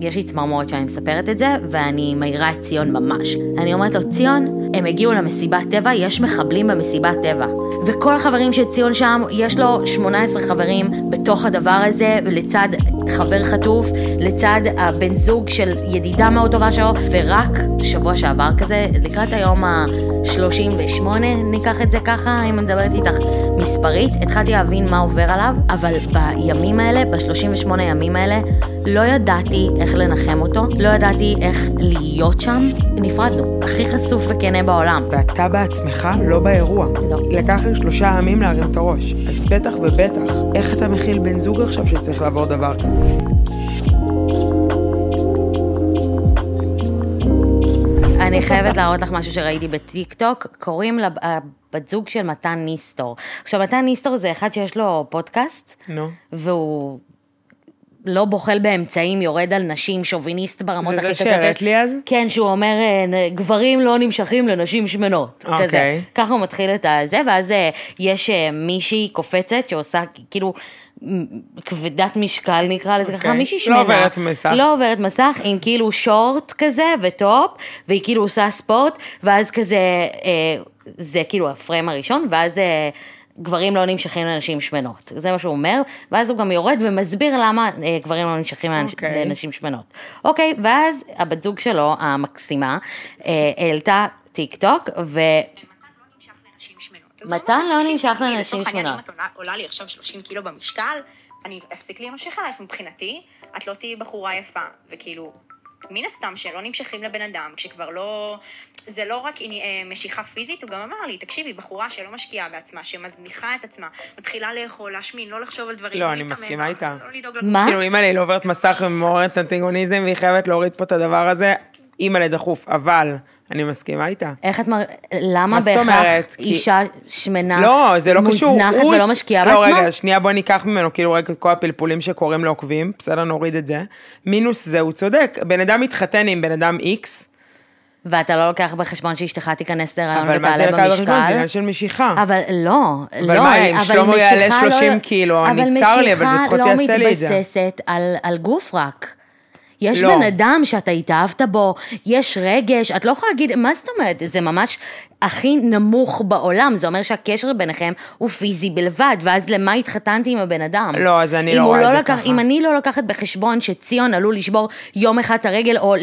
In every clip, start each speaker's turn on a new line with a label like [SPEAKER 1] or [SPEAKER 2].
[SPEAKER 1] יש לי צמרמורת שאני מספרת את זה, ואני מעירה את ציון ממש. אני אומרת לו, ציון, הם הגיעו למסיבת טבע, יש מחבלים במסיבת טבע. וכל החברים של ציון שם, יש לו 18 חברים בתוך הדבר הזה, לצד חבר חטוף, לצד הבן זוג של ידידה מאוד טובה שלו, ורק שבוע שעבר כזה, לקראת היום ה-38, ניקח את זה ככה, אם אני מדברת איתך מספרית, התחלתי להבין מה עובר עליו, אבל בימים האלה, ב-38 ימים האלה, לא ידעתי איך לנחם אותו, לא ידעתי איך להיות שם, נפרדנו. הכי חשוף וכנה בעולם.
[SPEAKER 2] ואתה בעצמך לא באירוע.
[SPEAKER 1] לא.
[SPEAKER 2] לקח לי שלושה ימים להרים את הראש. אז בטח ובטח, איך אתה מכיל בן זוג עכשיו שצריך לעבור דבר כזה?
[SPEAKER 1] אני חייבת להראות לך משהו שראיתי בטיק טוק, קוראים לבת זוג של מתן ניסטור. עכשיו, מתן ניסטור זה אחד שיש לו פודקאסט,
[SPEAKER 2] נו.
[SPEAKER 1] והוא לא בוחל באמצעים, יורד על נשים, שוביניסט ברמות
[SPEAKER 2] זה
[SPEAKER 1] הכי
[SPEAKER 2] זה
[SPEAKER 1] קשות.
[SPEAKER 2] שהראית לי אז?
[SPEAKER 1] כן, שהוא אומר, אה, גברים לא נמשכים לנשים שמנות.
[SPEAKER 2] אוקיי.
[SPEAKER 1] כזה. ככה הוא מתחיל את הזה, ואז אה, יש אה, מישהי קופצת שעושה כאילו... כבדת משקל נקרא לזה ככה,
[SPEAKER 2] אוקיי.
[SPEAKER 1] מישהי
[SPEAKER 2] לא
[SPEAKER 1] שמנה.
[SPEAKER 2] עוברת מסך.
[SPEAKER 1] לא עוברת מסך, עם כאילו שורט כזה וטופ, והיא כאילו עושה ספורט, ואז כזה, אה, זה כאילו הפריים הראשון, ואז אה, גברים לא נמשכים לנשים שמנות. זה מה שהוא אומר, ואז הוא גם יורד ומסביר למה אה, גברים לא נמשכים לנש-
[SPEAKER 2] אוקיי.
[SPEAKER 1] לנשים שמנות. אוקיי, ואז הבת זוג שלו, המקסימה, אה, העלתה טיק טוק. מתן לא נמשך
[SPEAKER 3] העניין,
[SPEAKER 1] שמנות.
[SPEAKER 3] אם את עולה- עולה לי עכשיו 30 קילו במשקל, אני אפסיק להימשך אלייך מבחינתי, את לא תהיי בחורה יפה, וכאילו, מן הסתם שלא נמשכים לבן אדם, כשכבר לא... זה לא רק אה, משיכה פיזית, הוא גם אמר לי, תקשיבי, בחורה שלא משקיעה בעצמה, שמזניחה את עצמה, מתחילה לאכול, להשמין, לא לחשוב על דברים,
[SPEAKER 2] לא, אני
[SPEAKER 3] להתאמן,
[SPEAKER 2] מסכימה
[SPEAKER 3] לא-
[SPEAKER 2] איתה.
[SPEAKER 3] לא לדאוג
[SPEAKER 1] מה?
[SPEAKER 2] כאילו, אימא לי לא עוברת מסך ומעוררת את האנטגוניזם, והיא חייבת להוריד פה את הדבר הזה, אימא לדחוף, אבל אני מסכימה איתה.
[SPEAKER 1] איך את מר... למה בהכרח אישה שמנה
[SPEAKER 2] לא, זה לא קשור.
[SPEAKER 1] מוזנחת
[SPEAKER 2] הוא-
[SPEAKER 1] ולא משקיעה
[SPEAKER 2] לא,
[SPEAKER 1] בעצמה?
[SPEAKER 2] רגע, שנייה, בוא ניקח ממנו כאילו רגע את כל הפלפולים שקורים לעוקבים, בסדר, נוריד את זה. מינוס זה, הוא צודק, בן אדם מתחתן עם בן אדם איקס,
[SPEAKER 1] ואתה לא לוקח בחשבון שאשתך תיכנס להיריון
[SPEAKER 2] אבל מה זה
[SPEAKER 1] ותעלה
[SPEAKER 2] לקחת בחשבון? זה
[SPEAKER 1] במשקל?
[SPEAKER 2] עניין של משיכה.
[SPEAKER 1] אבל לא,
[SPEAKER 2] אבל
[SPEAKER 1] לא,
[SPEAKER 2] מה, אם שלמה יעלה
[SPEAKER 1] משיכה
[SPEAKER 2] 30
[SPEAKER 1] לא-
[SPEAKER 2] קילו, אני צר לי, אבל זה פחות יעשה לי את זה.
[SPEAKER 1] אבל משיכה לא מתבססת על, על גוף רק. יש
[SPEAKER 2] לא.
[SPEAKER 1] בן אדם שאתה התאהבת בו, יש רגש, את לא יכולה להגיד, מה זאת אומרת, זה ממש הכי נמוך בעולם, זה אומר שהקשר ביניכם הוא פיזי בלבד, ואז למה התחתנתי עם הבן אדם?
[SPEAKER 2] לא, אז אני לא רואה את זה
[SPEAKER 1] לקח,
[SPEAKER 2] ככה.
[SPEAKER 1] אם אני לא לוקחת בחשבון שציון עלול לשבור יום אחד את הרגל, או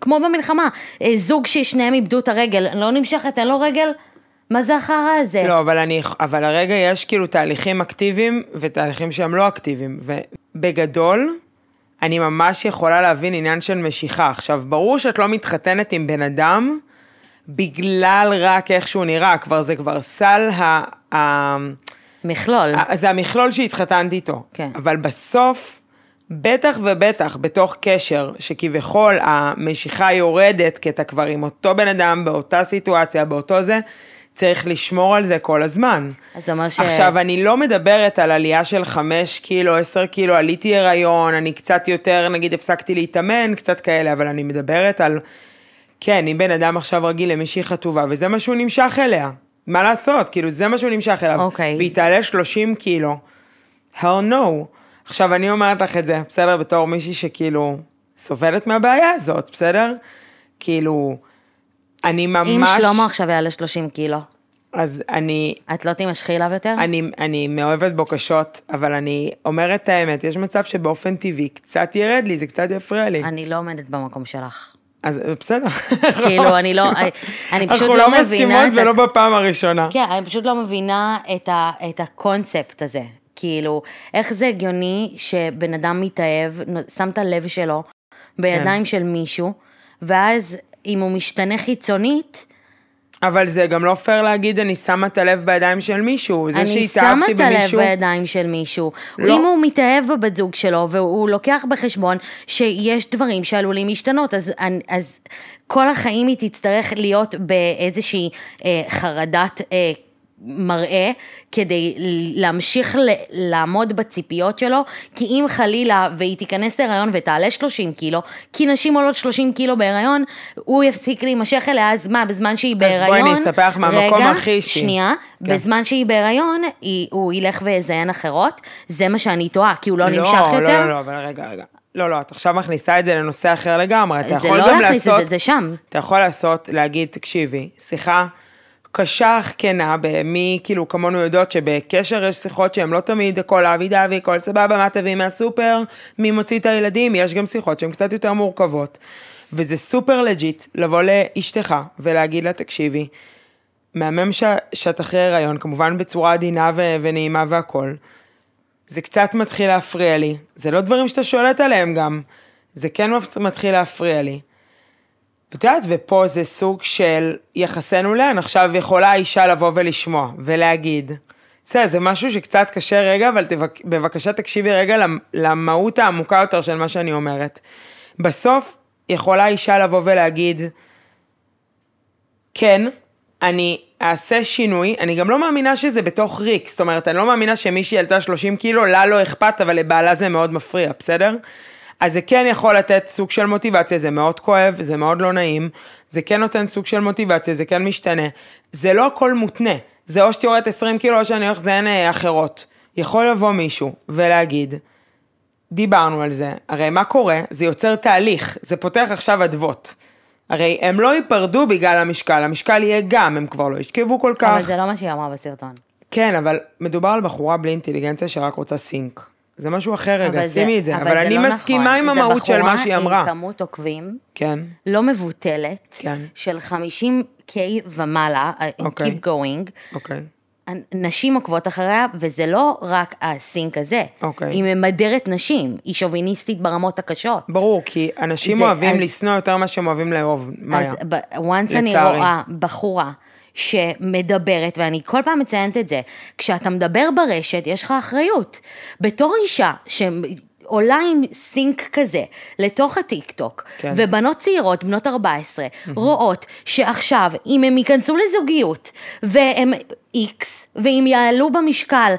[SPEAKER 1] כמו במלחמה, אה, זוג ששניהם איבדו את הרגל, לא נמשכת, אין לו רגל? מה זה החרא הזה?
[SPEAKER 2] לא, אבל אני, אבל הרגע יש כאילו תהליכים אקטיביים ותהליכים שהם לא אקטיביים, ובגדול, אני ממש יכולה להבין עניין של משיכה. עכשיו, ברור שאת לא מתחתנת עם בן אדם בגלל רק איך שהוא נראה, כבר זה כבר סל ה... ה
[SPEAKER 1] מכלול.
[SPEAKER 2] ה- זה המכלול שהתחתנת איתו.
[SPEAKER 1] כן.
[SPEAKER 2] אבל בסוף, בטח ובטח בתוך קשר, שכביכול המשיכה יורדת, כי אתה כבר עם אותו בן אדם, באותה סיטואציה, באותו זה, צריך לשמור על זה כל הזמן.
[SPEAKER 1] אז זה אומר ש...
[SPEAKER 2] עכשיו, אני לא מדברת על עלייה של 5 קילו, 10 קילו, עליתי הריון, אני קצת יותר, נגיד, הפסקתי להתאמן, קצת כאלה, אבל אני מדברת על, כן, אם בן אדם עכשיו רגיל למישהי חטובה, וזה מה שהוא נמשך אליה. מה לעשות? כאילו, זה מה שהוא נמשך אליו.
[SPEAKER 1] אוקיי.
[SPEAKER 2] והיא תעלה 30 קילו. hell no. עכשיו, אני אומרת לך את זה, בסדר? בתור מישהי שכאילו סובלת מהבעיה הזאת, בסדר? כאילו, אני
[SPEAKER 1] אם
[SPEAKER 2] ממש...
[SPEAKER 1] שלמה עכשיו יעלה 30 קילו,
[SPEAKER 2] אז אני,
[SPEAKER 1] את לא תימשכי אליו יותר?
[SPEAKER 2] אני, אני מאוהבת בו קשות, אבל אני אומרת את האמת, יש מצב שבאופן טבעי קצת ירד לי, זה קצת יפריע לי.
[SPEAKER 1] אני לא עומדת במקום שלך.
[SPEAKER 2] אז בסדר.
[SPEAKER 1] כאילו, אני לא, אני פשוט
[SPEAKER 2] אנחנו
[SPEAKER 1] לא
[SPEAKER 2] לא
[SPEAKER 1] מבינה
[SPEAKER 2] מסכימות
[SPEAKER 1] את ה-
[SPEAKER 2] ולא בפעם הראשונה.
[SPEAKER 1] כן, אני פשוט לא מבינה את, ה, את הקונספט הזה. כאילו, איך זה הגיוני שבן אדם מתאהב, שם את הלב שלו בידיים
[SPEAKER 2] כן.
[SPEAKER 1] של מישהו, ואז אם הוא משתנה חיצונית,
[SPEAKER 2] אבל זה גם לא פייר להגיד, אני שמה את הלב בידיים של מישהו. זה
[SPEAKER 1] אני שמה
[SPEAKER 2] שהתאהבתי
[SPEAKER 1] את הלב
[SPEAKER 2] במישהו...
[SPEAKER 1] בידיים של מישהו.
[SPEAKER 2] לא.
[SPEAKER 1] אם הוא מתאהב בבת זוג שלו, והוא לוקח בחשבון שיש דברים שעלולים להשתנות, אז, אז כל החיים היא תצטרך להיות באיזושהי אה, חרדת אה, מראה, כדי להמשיך ל- לעמוד בציפיות שלו, כי אם חלילה והיא תיכנס להיריון ותעלה 30 קילו, כי נשים עולות 30 קילו בהיריון, הוא יפסיק להימשך אליה, אז מה, בזמן שהיא
[SPEAKER 2] בואי
[SPEAKER 1] בהיריון...
[SPEAKER 2] אני אספר לך מהמקום
[SPEAKER 1] רגע,
[SPEAKER 2] הכי אישי.
[SPEAKER 1] שנייה,
[SPEAKER 2] כן.
[SPEAKER 1] בזמן שהיא בהיריון, היא, הוא ילך ויזיין אחרות, זה מה שאני טועה, כי הוא לא,
[SPEAKER 2] לא,
[SPEAKER 1] נמשך
[SPEAKER 2] לא,
[SPEAKER 1] יותר.
[SPEAKER 2] לא, לא, אבל רגע, רגע. לא, לא, את עכשיו מכניסה את זה לנושא אחר לגמרי. אתה
[SPEAKER 1] זה
[SPEAKER 2] יכול
[SPEAKER 1] לא
[SPEAKER 2] גם
[SPEAKER 1] להכניס
[SPEAKER 2] לעשות...
[SPEAKER 1] את זה, זה שם.
[SPEAKER 2] אתה יכול לעשות, להגיד, תקשיבי, שיחה קשה אך כנה, מי כאילו כמונו יודעות שבקשר יש שיחות שהן לא תמיד הכל lovey dovey, הכל סבבה, מה תביאי מהסופר, מי מוציא את הילדים, יש גם שיחות שהן קצת יותר מורכבות. וזה super legit לבוא לאשתך ולהגיד לה, תקשיבי, מהמם ש... שאת אחרי הריון, כמובן בצורה עדינה ו... ונעימה והכל. זה קצת מתחיל להפריע לי. זה לא דברים שאתה שולט עליהם גם. זה כן מתחיל להפריע לי. ואת יודעת, ופה זה סוג של יחסנו לאן, עכשיו יכולה האישה לבוא ולשמוע ולהגיד. בסדר, זה משהו שקצת קשה רגע, אבל תבק... בבקשה תקשיבי רגע למהות העמוקה יותר של מה שאני אומרת. בסוף יכולה האישה לבוא ולהגיד, כן, אני אעשה שינוי, אני גם לא מאמינה שזה בתוך ריק, זאת אומרת, אני לא מאמינה שמישהי עלתה 30 קילו, לה לא אכפת, אבל לבעלה זה מאוד מפריע, בסדר? אז זה כן יכול לתת סוג של מוטיבציה, זה מאוד כואב, זה מאוד לא נעים, זה כן נותן סוג של מוטיבציה, זה כן משתנה. זה לא הכל מותנה, זה או שתיורד 20 קילו או שאני הולך לזיין אה, אחרות. יכול לבוא מישהו ולהגיד, דיברנו על זה, הרי מה קורה? זה יוצר תהליך, זה פותח עכשיו אדוות. הרי הם לא ייפרדו בגלל המשקל, המשקל יהיה גם, הם כבר לא ישכבו כל כך.
[SPEAKER 1] אבל זה לא מה שהיא אמרה בסרטון.
[SPEAKER 2] כן, אבל מדובר על בחורה בלי אינטליגנציה שרק רוצה סינק. זה משהו אחר רגע,
[SPEAKER 1] אבל
[SPEAKER 2] שימי את זה. אבל
[SPEAKER 1] זה
[SPEAKER 2] אני
[SPEAKER 1] לא
[SPEAKER 2] מסכימה
[SPEAKER 1] נכון.
[SPEAKER 2] עם המהות של מה שהיא
[SPEAKER 1] זה
[SPEAKER 2] אמרה.
[SPEAKER 1] בחורה עם כמות עוקבים
[SPEAKER 2] כן,
[SPEAKER 1] לא מבוטלת,
[SPEAKER 2] כן.
[SPEAKER 1] של 50K ומעלה,
[SPEAKER 2] אוקיי.
[SPEAKER 1] Keep going,
[SPEAKER 2] אוקיי.
[SPEAKER 1] נשים עוקבות אחריה, וזה לא רק הסינק הזה.
[SPEAKER 2] אוקיי.
[SPEAKER 1] היא ממדרת נשים, היא שוביניסטית ברמות הקשות.
[SPEAKER 2] ברור, כי אנשים
[SPEAKER 1] זה-
[SPEAKER 2] אוהבים
[SPEAKER 1] אז-
[SPEAKER 2] לשנוא יותר ממה שהם אוהבים לאהוב. מאיה.
[SPEAKER 1] אז once אני
[SPEAKER 2] לצערי.
[SPEAKER 1] רואה בחורה שמדברת, ואני כל פעם מציינת את זה, כשאתה מדבר ברשת, יש לך אחריות. בתור אישה שעולה עם סינק כזה לתוך הטיקטוק,
[SPEAKER 2] כן.
[SPEAKER 1] ובנות צעירות, בנות 14, רואות שעכשיו, אם הם ייכנסו לזוגיות, והם איקס, ואם יעלו במשקל,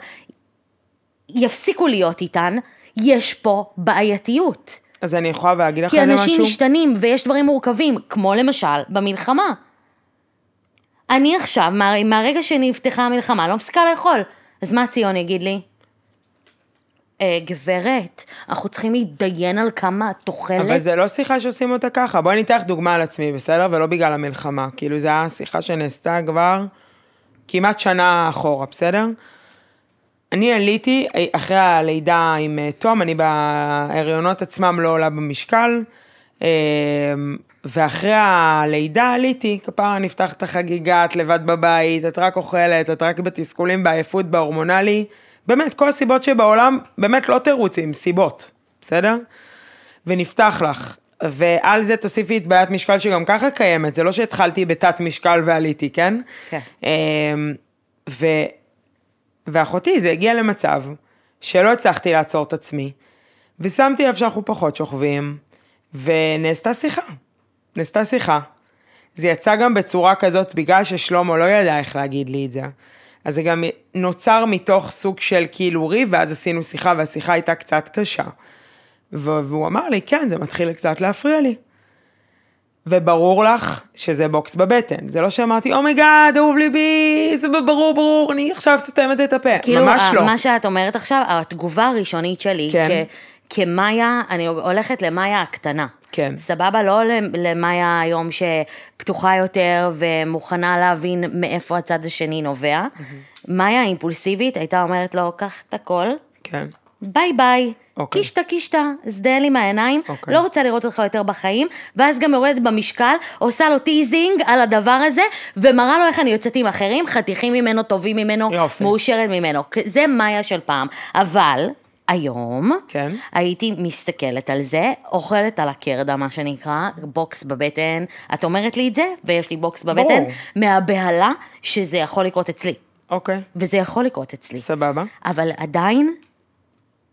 [SPEAKER 1] יפסיקו להיות איתן, יש פה בעייתיות.
[SPEAKER 2] אז אני יכולה להגיד לך
[SPEAKER 1] כי
[SPEAKER 2] על זה
[SPEAKER 1] אנשים
[SPEAKER 2] משהו?
[SPEAKER 1] משתנים ויש דברים מורכבים, כמו למשל במלחמה. אני עכשיו, מה, מהרגע שנפתחה המלחמה, לא מפסיקה לאכול. אז מה ציון יגיד לי? אה, גברת, אנחנו צריכים להתדיין על כמה את אוכלת.
[SPEAKER 2] אבל זה לא שיחה שעושים אותה ככה. בואי ניתח דוגמה על עצמי, בסדר? ולא בגלל המלחמה. כאילו, זו הייתה שיחה שנעשתה כבר כמעט שנה אחורה, בסדר? אני עליתי אחרי הלידה עם אה, תום, אני בהריונות עצמם לא עולה במשקל, אה, ואחרי הלידה עליתי, כפרה נפתח את החגיגה, את לבד בבית, את רק אוכלת, את רק בתסכולים, בעייפות, בהורמונלי, באמת, כל הסיבות שבעולם, באמת לא תירוצים, סיבות, בסדר? ונפתח לך. ועל זה תוסיפי את בעיית משקל שגם ככה קיימת, זה לא שהתחלתי בתת משקל ועליתי, כן?
[SPEAKER 1] כן.
[SPEAKER 2] אמ, ו... ואחותי, זה הגיע למצב שלא הצלחתי לעצור את עצמי, ושמתי לב שאנחנו פחות שוכבים, ונעשתה שיחה. נעשתה שיחה. זה יצא גם בצורה כזאת, בגלל ששלמה לא ידע איך להגיד לי את זה. אז זה גם נוצר מתוך סוג של כאילו ריב, ואז עשינו שיחה, והשיחה הייתה קצת קשה. והוא אמר לי, כן, זה מתחיל קצת להפריע לי. וברור לך שזה בוקס בבטן. זה לא שאמרתי, oh my god, אהוב ליבי, זה ברור, ברור, אני עכשיו סותמת את הפה.
[SPEAKER 1] כאילו,
[SPEAKER 2] ממש לא.
[SPEAKER 1] מה שאת אומרת עכשיו, התגובה הראשונית שלי,
[SPEAKER 2] כן.
[SPEAKER 1] כ- כמאיה, אני הולכת למאיה הקטנה.
[SPEAKER 2] כן.
[SPEAKER 1] סבבה? לא למאיה היום שפתוחה יותר ומוכנה להבין מאיפה הצד השני נובע. מאיה האימפולסיבית הייתה אומרת לו, קח את הכל,
[SPEAKER 2] כן.
[SPEAKER 1] ביי ביי.
[SPEAKER 2] אוקיי.
[SPEAKER 1] קישטה קישטה, הזדהי לי מהעיניים,
[SPEAKER 2] אוקיי.
[SPEAKER 1] לא רוצה לראות אותך יותר בחיים, ואז גם יורדת במשקל, עושה לו teasing על הדבר הזה, ומראה לו איך אני יוצאת עם אחרים, חתיכים ממנו, טובים ממנו,
[SPEAKER 2] יופי.
[SPEAKER 1] מאושרת ממנו. זה מאיה של פעם. אבל, היום,
[SPEAKER 2] כן.
[SPEAKER 1] הייתי מסתכלת על זה, אוכלת על הקרדה, מה שנקרא, בוקס בבטן. את אומרת לי את זה, ויש לי בוקס בבטן,
[SPEAKER 2] ברור.
[SPEAKER 1] מהבהלה שזה יכול לקרות אצלי.
[SPEAKER 2] אוקיי,
[SPEAKER 1] וזה יכול לקרות אצלי.
[SPEAKER 2] סבבה.
[SPEAKER 1] אבל עדיין,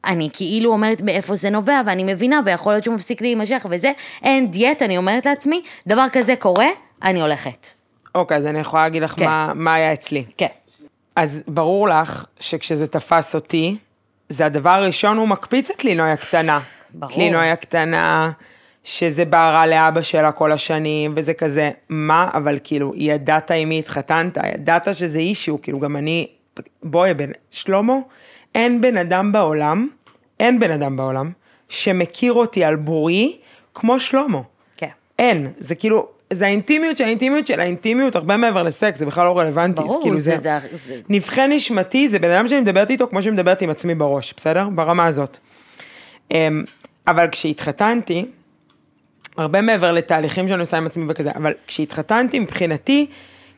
[SPEAKER 1] אני כאילו אומרת מאיפה זה נובע, ואני מבינה, ויכול להיות שהוא מפסיק להימשך וזה, אין דיאט, אני אומרת לעצמי, דבר כזה קורה, אני הולכת.
[SPEAKER 2] אוקיי, אז אני יכולה להגיד לך
[SPEAKER 1] כן.
[SPEAKER 2] מה, מה היה אצלי.
[SPEAKER 1] כן.
[SPEAKER 2] אז ברור לך שכשזה תפס אותי, זה הדבר הראשון, הוא מקפיץ את לינוי הקטנה.
[SPEAKER 1] ברור.
[SPEAKER 2] את לינוי הקטנה, שזה בערה לאבא שלה כל השנים, וזה כזה, מה, אבל כאילו, ידעת עם מי התחתנת, ידעת שזה אישיו, כאילו גם אני, בואי, בן, שלמה, אין בן אדם בעולם, אין בן אדם בעולם, שמכיר אותי על בורי כמו שלמה.
[SPEAKER 1] כן.
[SPEAKER 2] אין, זה כאילו, זה האינטימיות של האינטימיות של האינטימיות, הרבה מעבר לסקס, זה בכלל לא רלוונטי.
[SPEAKER 1] ברור,
[SPEAKER 2] כאילו
[SPEAKER 1] זה- זה- זה-
[SPEAKER 2] נבחי נשמתי, זה בן אדם שאני מדברת איתו כמו שאני מדברת עם עצמי בראש, בסדר? ברמה הזאת. אמ, אבל כשהתחתנתי, הרבה מעבר לתהליכים שאני עושה עם עצמי וכזה, אבל כשהתחתנתי, מבחינתי,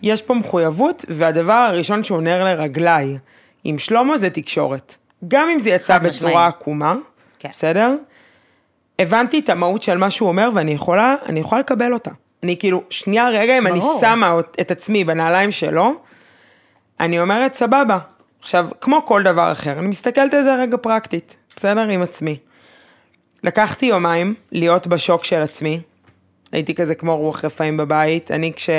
[SPEAKER 2] יש פה מחויבות, והדבר הראשון שהוא נר לרגליי עם שלמה זה תקשורת. גם אם זה יצא בצורה. עקומה,
[SPEAKER 1] כן.
[SPEAKER 2] בסדר? הבנתי את המהות של מה שהוא אומר, ואני יכולה, אני יכולה לקבל אותה. אני כאילו, שנייה רגע, אם אני
[SPEAKER 1] ברור.
[SPEAKER 2] שמה אות- את עצמי בנעליים שלו, אני אומרת, סבבה. עכשיו, כמו כל דבר אחר, אני מסתכלת על זה רגע פרקטית, בסדר? עם עצמי. לקחתי יומיים להיות בשוק של עצמי. הייתי כזה כמו רוח רפאים בבית. אני, כש...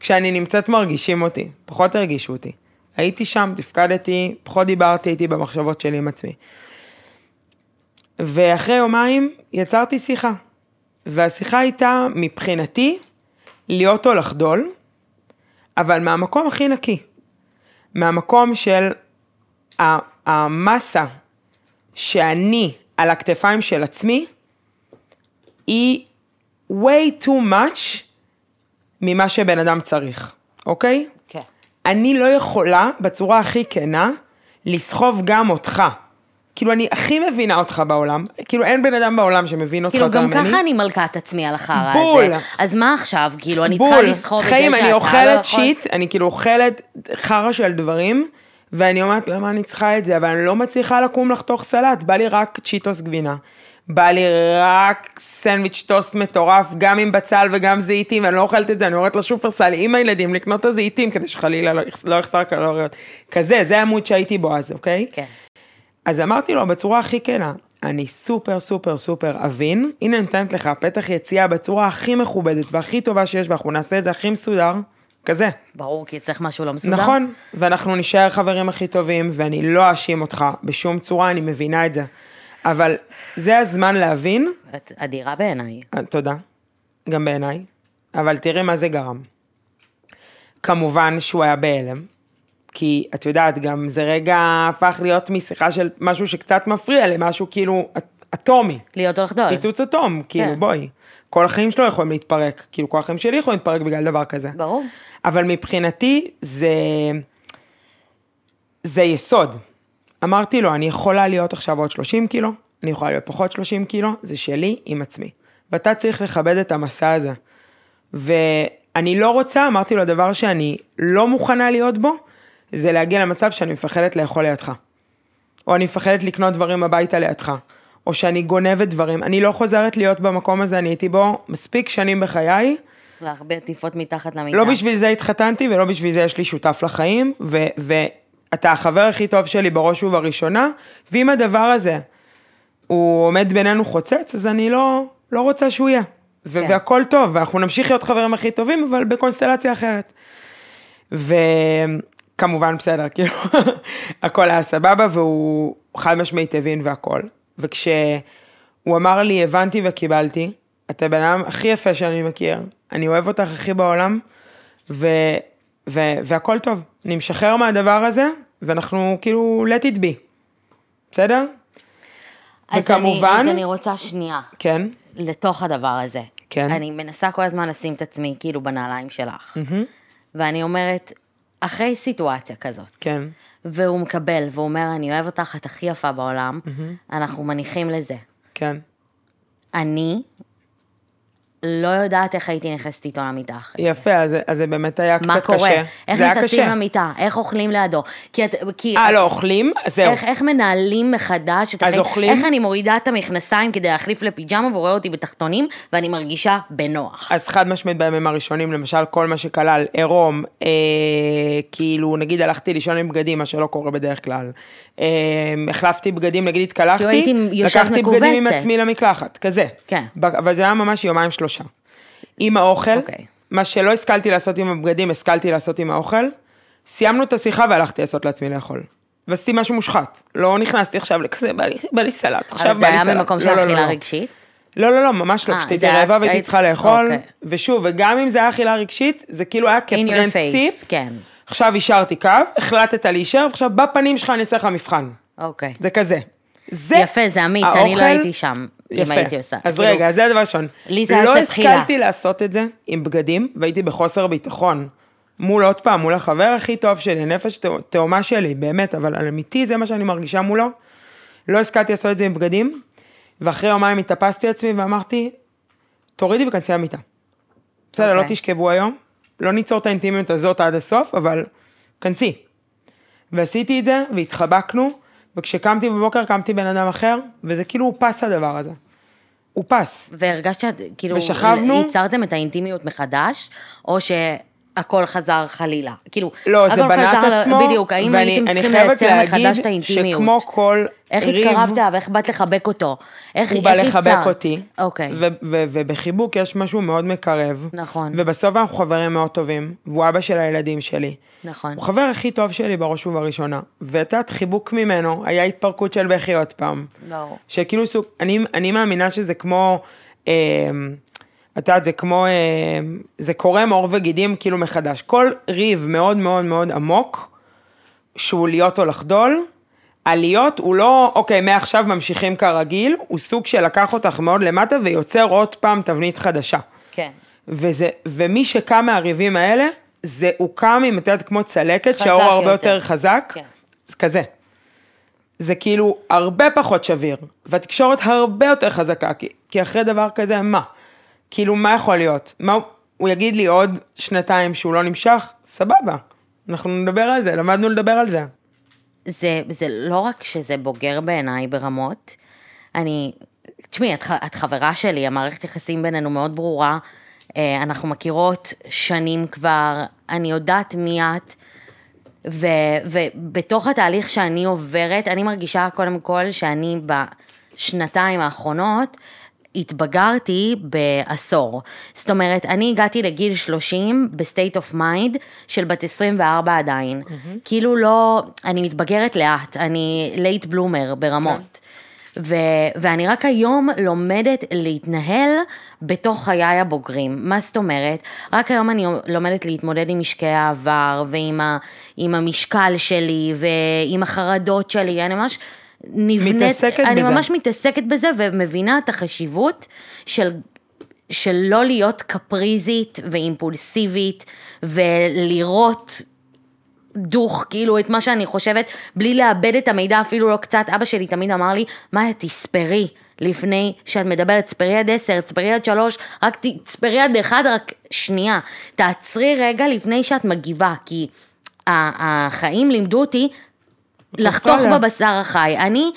[SPEAKER 2] כשאני נמצאת מרגישים אותי, פחות הרגישו אותי. הייתי שם, תפקדתי, פחות דיברתי איתי במחשבות שלי עם עצמי. ואחרי יומיים יצרתי שיחה. והשיחה הייתה, מבחינתי, להיות או לחדול, אבל מהמקום הכי נקי. מהמקום של המסה שאני על הכתפיים של עצמי, היא way too much ממה שבן אדם צריך, אוקיי?
[SPEAKER 1] כן.
[SPEAKER 2] אני לא יכולה, בצורה הכי כנה, לסחוב גם אותך. כאילו, אני הכי מבינה אותך בעולם, כאילו, אין בן אדם בעולם שמבין אותך
[SPEAKER 1] כאילו, גם. ככה אני מלכת עצמי על החרא
[SPEAKER 2] בול.
[SPEAKER 1] הזה. אז מה עכשיו? כאילו, אני
[SPEAKER 2] בול.
[SPEAKER 1] צריכה לסחוב את זה
[SPEAKER 2] חיים,
[SPEAKER 1] שאתה
[SPEAKER 2] אני
[SPEAKER 1] לא
[SPEAKER 2] אוכלת
[SPEAKER 1] יכול-
[SPEAKER 2] שיט, אני כאילו אוכלת חרא של דברים, ואני אומרת, למה אני צריכה את זה? אבל אני לא מצליחה לקום לחתוך סלט, בא לי רק צ'יטוס גבינה. בא לי רק סנדוויץ' טוסט מטורף, גם עם בצל וגם זיתים, ואני לא אוכלת את זה, אני עוברת לשופרסל עם הילדים לקנות את הזיתים, כדי שחלילה לא לא יחסר קלוריות. כזה, זה העמוד שהייתי בו אז, אוקיי?
[SPEAKER 1] כן.
[SPEAKER 2] אז אמרתי לו בצורה הכי כנה, אני סופר סופר סופר אבין, הנה נותנת לך פתח יציאה בצורה הכי מכובדת והכי טובה שיש, ואנחנו נעשה את זה הכי מסודר, כזה.
[SPEAKER 1] ברור, כי צריך משהו לא מסודר.
[SPEAKER 2] נכון, ואנחנו נישאר חברים הכי טובים, ואני לא אאשים אותך בשום צורה, אני מבינה את זה. אבל זה הזמן להבין,
[SPEAKER 1] את אדירה בעיניי.
[SPEAKER 2] אה, תודה, גם בעיניי, אבל תראי מה זה גרם. כמובן שהוא היה בהלם, כי את יודעת, גם זה רגע הפך להיות משיחה של משהו שקצת מפריע למשהו כאילו אט- אטומי.
[SPEAKER 1] להיות או לחדול.
[SPEAKER 2] פיצוץ אטום, כאילו
[SPEAKER 1] כן.
[SPEAKER 2] בואי. כל החיים שלו יכולים להתפרק, כאילו כל החיים שלי יכולים להתפרק בגלל דבר כזה.
[SPEAKER 1] ברור.
[SPEAKER 2] אבל מבחינתי זה, זה יסוד. אמרתי לו, אני יכולה להיות עכשיו עוד 30 קילו, אני יכולה להיות פחות 30 קילו, זה שלי עם עצמי. ואתה צריך לכבד את המסע הזה. ואני לא רוצה, אמרתי לו, הדבר שאני לא מוכנה להיות בו, זה להגיע למצב שאני מפחדת לאכול לידך. או אני מפחדת לקנות דברים הביתה לידך. או שאני גונבת דברים. אני לא חוזרת להיות במקום הזה, אני הייתי בו מספיק שנים בחיי.
[SPEAKER 1] להרבה עטיפות מתחת למיטה.
[SPEAKER 2] לא בשביל זה התחתנתי ולא בשביל זה יש לי שותף לחיים, ו- ואתה החבר הכי טוב שלי בראש ובראשונה, ואם הדבר הזה הוא עומד בינינו חוצץ, אז אני לא, לא רוצה שהוא יהיה. ו-
[SPEAKER 1] כן.
[SPEAKER 2] והכל טוב, ואנחנו נמשיך להיות חברים הכי טובים, אבל בקונסטלציה אחרת. וכמובן, בסדר, כאילו, הכל היה סבבה, והוא חד משמעית הבין והכל. וכשהוא אמר לי, הבנתי וקיבלתי, אתה בן אדם הכי יפה שאני מכיר, אני אוהב אותך הכי בעולם, ו- ו- והכל טוב. אני משחרר מהדבר הזה, ואנחנו כאילו, let it be. בסדר?
[SPEAKER 1] אז
[SPEAKER 2] וכמובן-
[SPEAKER 1] אני, אז אני רוצה שנייה,
[SPEAKER 2] כן.
[SPEAKER 1] לתוך הדבר הזה.
[SPEAKER 2] כן.
[SPEAKER 1] אני מנסה כל הזמן לשים את עצמי כאילו בנעליים שלך. ואני אומרת, אחרי סיטואציה כזאת,
[SPEAKER 2] כן.
[SPEAKER 1] והוא מקבל, והוא אומר, אני אוהב אותך, את הכי יפה בעולם, אנחנו מניחים לזה.
[SPEAKER 2] כן.
[SPEAKER 1] אני לא יודעת איך הייתי נכנסת איתו למיטה אחרי.
[SPEAKER 2] יפה, אז, אז זה באמת היה קצת
[SPEAKER 1] מה
[SPEAKER 2] קשה.
[SPEAKER 1] קורה? איך נכנסים
[SPEAKER 2] קשה.
[SPEAKER 1] למיטה? איך אוכלים לידו? כי את... כי
[SPEAKER 2] אה, לא, אוכלים? זהו.
[SPEAKER 1] איך, איך מנהלים מחדש את
[SPEAKER 2] אז
[SPEAKER 1] החיים?
[SPEAKER 2] אוכלים?
[SPEAKER 1] איך אני מורידה את המכנסיים כדי להחליף לפיג'מה והוא רואה אותי בתחתונים ואני מרגישה בנוח.
[SPEAKER 2] אז חד משמעית בימים הראשונים, למשל כל מה שכלל עירום, אה, כאילו נגיד הלכתי לישון עם בגדים, מה שלא קורה בדרך כלל. אה, החלפתי בגדים, נגיד התקלחתי, לקחתי בגדים עם. עצמי למקלחת, כזה.
[SPEAKER 1] כן.
[SPEAKER 2] אבל זה היה ממש יומיים שלושה. עם האוכל,
[SPEAKER 1] אוקיי.
[SPEAKER 2] מה שלא השכלתי לעשות עם הבגדים, השכלתי לעשות עם האוכל. סיימנו את השיחה והלכתי לעשות לעצמי לאכול. ועשיתי משהו מושחת. לא נכנסתי עכשיו לכזה, בא לי, בא לי סלט, עכשיו
[SPEAKER 1] אבל
[SPEAKER 2] בא
[SPEAKER 1] זה
[SPEAKER 2] לי
[SPEAKER 1] היה
[SPEAKER 2] סלט.
[SPEAKER 1] ממקום של
[SPEAKER 2] לא, לא, לא,
[SPEAKER 1] אכילה
[SPEAKER 2] לא.
[SPEAKER 1] רגשית?
[SPEAKER 2] לא, לא, לא, ממש לא,
[SPEAKER 1] אה,
[SPEAKER 2] פשוט
[SPEAKER 1] זה
[SPEAKER 2] הייתי
[SPEAKER 1] היה-
[SPEAKER 2] רעבה והייתי
[SPEAKER 1] היית-
[SPEAKER 2] צריכה לאכול,
[SPEAKER 1] אוקיי.
[SPEAKER 2] ושוב, וגם אם זה היה אכילה רגשית, זה כאילו היה כפרינציפ,
[SPEAKER 1] face, כן.
[SPEAKER 2] עכשיו השארתי קו, החלטת להישאר, ועכשיו בפנים שלך אני אעשה לך מבחן.
[SPEAKER 1] אוקיי.
[SPEAKER 2] זה כזה. זה
[SPEAKER 1] יפה, זה אמיץ, אני לא
[SPEAKER 2] האוכל-
[SPEAKER 1] הייתי שם, אם
[SPEAKER 2] יפה.
[SPEAKER 1] הייתי עושה.
[SPEAKER 2] אז
[SPEAKER 1] כאילו,
[SPEAKER 2] רגע, זה הדבר הראשון.
[SPEAKER 1] לי זה
[SPEAKER 2] לא. השכלתי לעשות את זה עם בגדים, והייתי בחוסר ביטחון. מול עוד פעם, מול החבר הכי טוב שלי, נפש תא- תאומה שלי, באמת, אבל על אמיתי זה מה שאני מרגישה מולו. לא השכלתי לעשות את זה עם בגדים, ואחרי יומיים התאפסתי עצמי ואמרתי, תורידי וכנסי למיטה. בסדר, לא
[SPEAKER 1] אוקיי.
[SPEAKER 2] תשכבו היום, לא ניצור את האינטימיות הזאת עד הסוף, אבל כנסי. ועשיתי את זה, והתחבקנו, וכשקמתי בבוקר קמתי בן אדם אחר, וזה כאילו אופס הדבר הזה. אופס.
[SPEAKER 1] והרגשת שאת, כאילו,
[SPEAKER 2] ושכבנו.
[SPEAKER 1] ייצרתם את האינטימיות מחדש, או שהכל חזר חלילה? כאילו,
[SPEAKER 2] לא, זה
[SPEAKER 1] הכל
[SPEAKER 2] בנה את עצמו,
[SPEAKER 1] בדיוק, האם
[SPEAKER 2] ואני-
[SPEAKER 1] הייתם צריכים לייצר מחדש את האינטימיות?
[SPEAKER 2] שכמו כל
[SPEAKER 1] איך
[SPEAKER 2] ריב,
[SPEAKER 1] התקרבת ואיך באת לחבק אותו? איך
[SPEAKER 2] הוא בא
[SPEAKER 1] איך
[SPEAKER 2] לחבק
[SPEAKER 1] ייצרת?
[SPEAKER 2] אותי,
[SPEAKER 1] אוקיי.
[SPEAKER 2] ו- ו- ובחיבוק יש משהו מאוד מקרב,
[SPEAKER 1] נכון.
[SPEAKER 2] ובסוף אנחנו חברים מאוד טובים, והוא אבא של הילדים שלי.
[SPEAKER 1] נכון.
[SPEAKER 2] הוא חבר הכי טוב שלי בראש ובראשונה, ואת יודעת, חיבוק ממנו, היה התפרקות של בכי עוד פעם.
[SPEAKER 1] לא.
[SPEAKER 2] שכאילו סוג, אני, אני מאמינה שזה כמו, אה, את יודעת, זה כמו, אה, זה קורם עור וגידים כאילו מחדש. כל ריב מאוד מאוד מאוד עמוק, שהוא להיות או לחדול, עליות הוא לא, אוקיי, מעכשיו ממשיכים כרגיל, הוא סוג שלקח אותך מאוד למטה ויוצר עוד פעם תבנית חדשה.
[SPEAKER 1] כן.
[SPEAKER 2] וזה, ומי שקם מהריבים האלה, זה, הוא קם עם, את יודעת, כמו צלקת, שהאור הרבה
[SPEAKER 1] יותר.
[SPEAKER 2] יותר חזק,
[SPEAKER 1] כן.
[SPEAKER 2] זה כזה. זה כאילו הרבה פחות שביר, והתקשורת הרבה יותר חזקה, כי, כי אחרי דבר כזה, מה? כאילו, מה יכול להיות? מה, הוא- הוא יגיד לי עוד שנתיים שהוא לא נמשך? סבבה, אנחנו נדבר על זה, למדנו לדבר על זה.
[SPEAKER 1] זה, זה לא רק שזה בוגר בעיניי ברמות, אני, תשמעי, את, את חברה שלי, המערכת יחסים בינינו מאוד ברורה, אה, אנחנו מכירות שנים כבר, אני יודעת מי את, ו, ובתוך התהליך שאני עוברת, אני מרגישה קודם כל שאני בשנתיים האחרונות, התבגרתי בעשור. זאת אומרת, אני הגעתי לגיל 30 ב state of mind של בת 24 עדיין. כאילו לא, אני מתבגרת לאט, אני late bloomer ברמות. ו- ואני רק היום לומדת להתנהל בתוך חיי הבוגרים. מה זאת אומרת? רק היום אני לומדת להתמודד עם משקעי העבר ועם ה- עם המשקל שלי ועם החרדות שלי, אני ממש נבנית,
[SPEAKER 2] מתעסקת
[SPEAKER 1] אני
[SPEAKER 2] בזה.
[SPEAKER 1] ממש מתעסקת בזה ומבינה את החשיבות של, של לא להיות קפריזית ואימפולסיבית ולראות דוך, כאילו, את מה שאני חושבת, בלי לאבד את המידע, אפילו לא קצת. אבא שלי תמיד אמר לי, מאיה, תספרי לפני שאת מדברת, תספרי עד עשר, תספרי עד שלוש, רק ת- תספרי עד אחד, רק שנייה. תעצרי רגע לפני שאת מגיבה, כי החיים לימדו אותי לחתוך
[SPEAKER 2] עליה.
[SPEAKER 1] בבשר החי. אני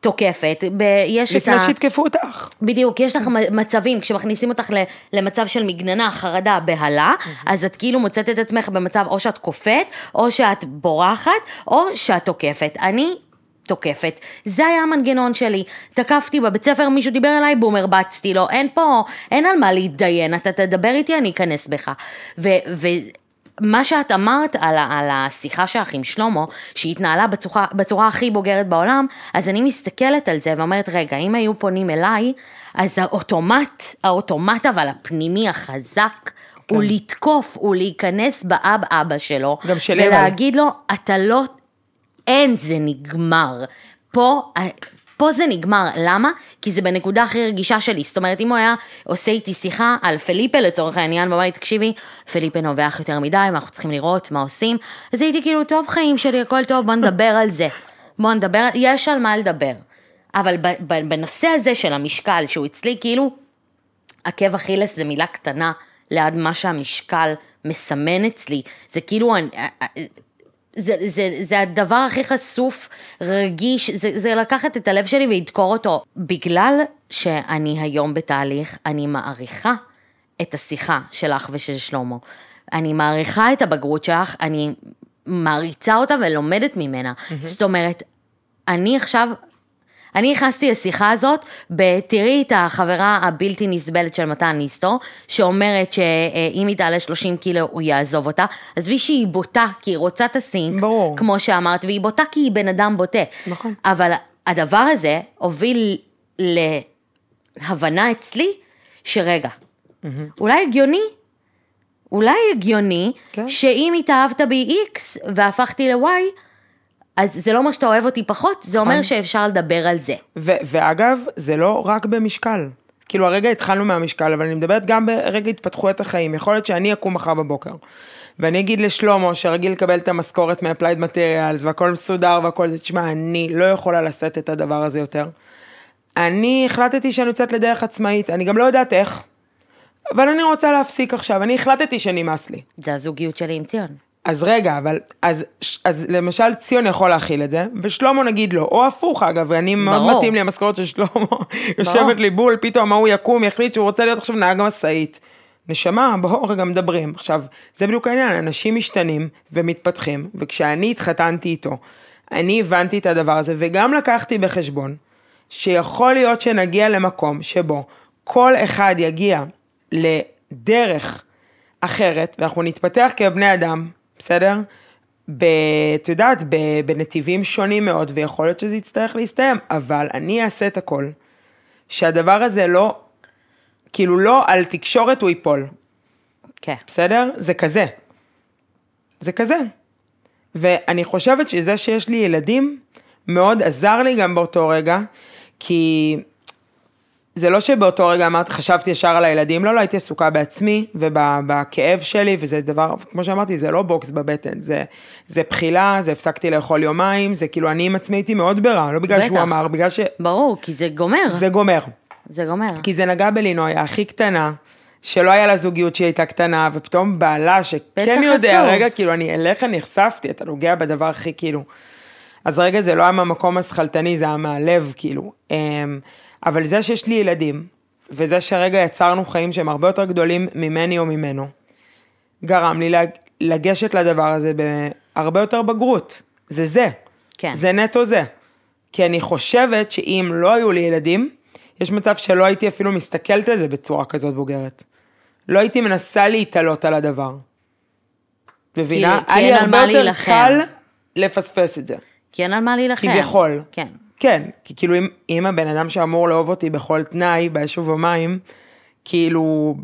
[SPEAKER 1] תוקפת, ב- יש את ה...
[SPEAKER 2] לפני שיתקפו אותך.
[SPEAKER 1] בדיוק, יש לך מצבים, כשמכניסים אותך למצב של מגננה, חרדה, בהלה, אז את כאילו מוצאת את עצמך במצב או שאת קופאת, או שאת בורחת, או שאת תוקפת. אני תוקפת. זה היה המנגנון שלי. תקפתי בבית ספר, מישהו דיבר אליי, בום, הרבצתי לו. אין פה, אין על מה להתדיין, אתה תדבר איתי, אני אכנס בך. ו... ו- מה שאת אמרת על, על השיחה שלך עם שלמה, שהיא התנהלה בצורה, בצורה הכי בוגרת בעולם, אז אני מסתכלת על זה ואומרת, רגע, אם היו פונים אליי, אז האוטומט, האוטומט אבל הפנימי החזק, כן. הוא לתקוף, הוא להיכנס באב אבא שלו,
[SPEAKER 2] גם שלי.
[SPEAKER 1] ולהגיד לו, אתה לא, אין, זה נגמר. פה, פה זה נגמר, למה? כי זה בנקודה הכי רגישה שלי. זאת אומרת, אם הוא היה עושה איתי שיחה על פליפה לצורך העניין, ואומר לי, תקשיבי, פליפה נובח יותר מדי, ואנחנו צריכים לראות מה עושים, אז הייתי כאילו, טוב חיים שלי, הכל טוב, בוא נדבר על זה. בוא נדבר, יש על מה לדבר. אבל בנושא הזה של המשקל, שהוא אצלי כאילו, עקב אכילס זה מילה קטנה ליד מה שהמשקל מסמן אצלי. זה כאילו, אני- זה, זה, זה הדבר הכי חשוף, רגיש, זה, זה לקחת את הלב שלי ולדקור אותו. בגלל שאני היום בתהליך, אני מעריכה את השיחה שלך ושל שלמה. אני מעריכה את הבגרות שלך, אני מעריצה אותה ולומדת ממנה. זאת אומרת, אני עכשיו אני נכנסתי לשיחה הזאת, תראי את החברה הבלתי נסבלת של מתן ניסטו, שאומרת שאם היא תעלה 30 קילו הוא יעזוב אותה. עזבי שהיא בוטה, כי היא רוצה את הסינק,
[SPEAKER 2] ברור.
[SPEAKER 1] כמו שאמרת, והיא בוטה כי היא בן אדם בוטה.
[SPEAKER 2] נכון.
[SPEAKER 1] אבל הדבר הזה הוביל להבנה אצלי, שרגע, אולי הגיוני, אולי הגיוני,
[SPEAKER 2] כן.
[SPEAKER 1] שאם התאהבת בי X והפכתי ל-Y, אז זה לא אומר שאתה אוהב אותי פחות, זה אומר
[SPEAKER 2] נכון.
[SPEAKER 1] שאפשר לדבר על זה.
[SPEAKER 2] ו- ואגב, זה לא רק במשקל. כאילו, הרגע התחלנו מהמשקל, אבל אני מדברת גם ברגע התפתחויות החיים. יכול להיות שאני אקום מחר בבוקר, ואני אגיד לשלמה, שרגיל לקבל את המשכורת מ-applied materials, והכל מסודר והכל זה, תשמע, אני לא יכולה לשאת את הדבר הזה יותר. אני החלטתי שאני יוצאת לדרך עצמאית, אני גם לא יודעת איך, אבל אני רוצה להפסיק עכשיו, אני החלטתי שנמאס לי.
[SPEAKER 1] זה הזוגיות שלי עם ציון.
[SPEAKER 2] אז רגע, אבל, אז, אז למשל ציון יכול להכיל את זה, ושלמה נגיד לא, או הפוך אגב, ואני מאוד
[SPEAKER 1] ברור.
[SPEAKER 2] מתאים לי המשכורת של שלמה, יושבת לי בול, פתאום ההוא יקום, יחליט שהוא רוצה להיות עכשיו נהג משאית. נשמה, בואו רגע מדברים. עכשיו, זה בדיוק העניין, אנשים משתנים ומתפתחים, וכשאני התחתנתי איתו, אני הבנתי את הדבר הזה, וגם לקחתי בחשבון, שיכול להיות שנגיע למקום שבו כל אחד יגיע לדרך אחרת, ואנחנו נתפתח כבני אדם, בסדר? ב... את יודעת, ב... בנתיבים שונים מאוד, ויכול להיות שזה יצטרך להסתיים, אבל אני אעשה את הכל, שהדבר הזה לא, כאילו לא על תקשורת הוא ייפול,
[SPEAKER 1] כן.
[SPEAKER 2] בסדר? זה כזה. זה כזה. ואני חושבת שזה שיש לי ילדים, מאוד עזר לי גם באותו רגע, כי זה לא שבאותו רגע אמרתי, חשבתי ישר על הילדים, לא, לא, הייתי עסוקה בעצמי ובכאב שלי, וזה דבר, כמו שאמרתי, זה לא בוקס בבטן, זה, זה בחילה, זה הפסקתי לאכול יומיים, זה כאילו, אני עם עצמי הייתי מאוד ברע, לא בגלל שהוא
[SPEAKER 1] בטח.
[SPEAKER 2] אמר, בגלל שזה
[SPEAKER 1] ברור, כי זה גומר.
[SPEAKER 2] גומר.
[SPEAKER 1] זה גומר.
[SPEAKER 2] כי זה נגע בלינוי, הכי קטנה, שלא היה לה זוגיות שהיא הייתה קטנה, ופתאום בעלה שכן יודע,
[SPEAKER 1] חשוף.
[SPEAKER 2] רגע, כאילו, אני אליך נחשפתי, אתה נוגע בדבר הכי כאילו. אז רגע, זה לא היה מהמקום השכלתני, זה היה מהלב, כאילו. אבל זה שיש לי ילדים, וזה שרגע יצרנו חיים שהם הרבה יותר גדולים ממני או ממנו, גרם לי לג- לגשת לדבר הזה בהרבה יותר בגרות. זה זה.
[SPEAKER 1] כן.
[SPEAKER 2] זה נטו זה. כי אני חושבת שאם לא היו לי ילדים, יש מצב שלא הייתי אפילו מסתכלת על זה בצורה כזאת בוגרת. לא הייתי מנסה להתעלות על הדבר. מבינה?
[SPEAKER 1] כי
[SPEAKER 2] היה לי
[SPEAKER 1] אין על
[SPEAKER 2] הרבה
[SPEAKER 1] מה
[SPEAKER 2] יותר
[SPEAKER 1] להילחם.
[SPEAKER 2] קל לפספס את זה.
[SPEAKER 1] כי אין על מה להילחם.
[SPEAKER 2] כביכול.
[SPEAKER 1] כן.
[SPEAKER 2] כן, כי כאילו אם, אם הבן אדם שאמור לאהוב אותי בכל תנאי, באש ובמים, כאילו,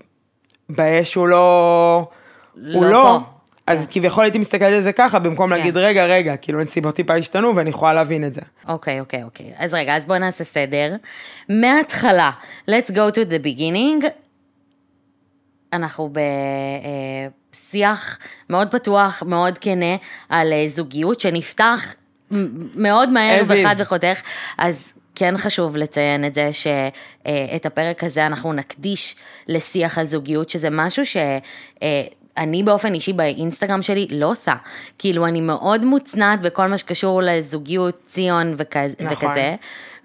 [SPEAKER 2] באש הוא לא... הוא
[SPEAKER 1] לא
[SPEAKER 2] לא.
[SPEAKER 1] פה.
[SPEAKER 2] אז כביכול הייתי מסתכלת על זה ככה, במקום
[SPEAKER 1] כן.
[SPEAKER 2] להגיד, רגע, רגע, כאילו הנסיבות טיפה השתנו ואני יכולה להבין את זה.
[SPEAKER 1] אוקיי, אוקיי, אוקיי. אז רגע, אז בואי נעשה סדר. מההתחלה, let's go to the beginning. אנחנו בשיח מאוד פתוח, מאוד כנה, על אה, זוגיות שנפתח מאוד מהר וחד. וחותך. אז כן חשוב לציין את זה שאת הפרק הזה אנחנו נקדיש לשיח על זוגיות, שזה משהו ש... אה, אני באופן אישי באינסטגרם שלי לא עושה. כאילו, אני מאוד מוצנעת בכל מה שקשור לזוגיות, ציון וכ...
[SPEAKER 2] נכון.
[SPEAKER 1] וכזה.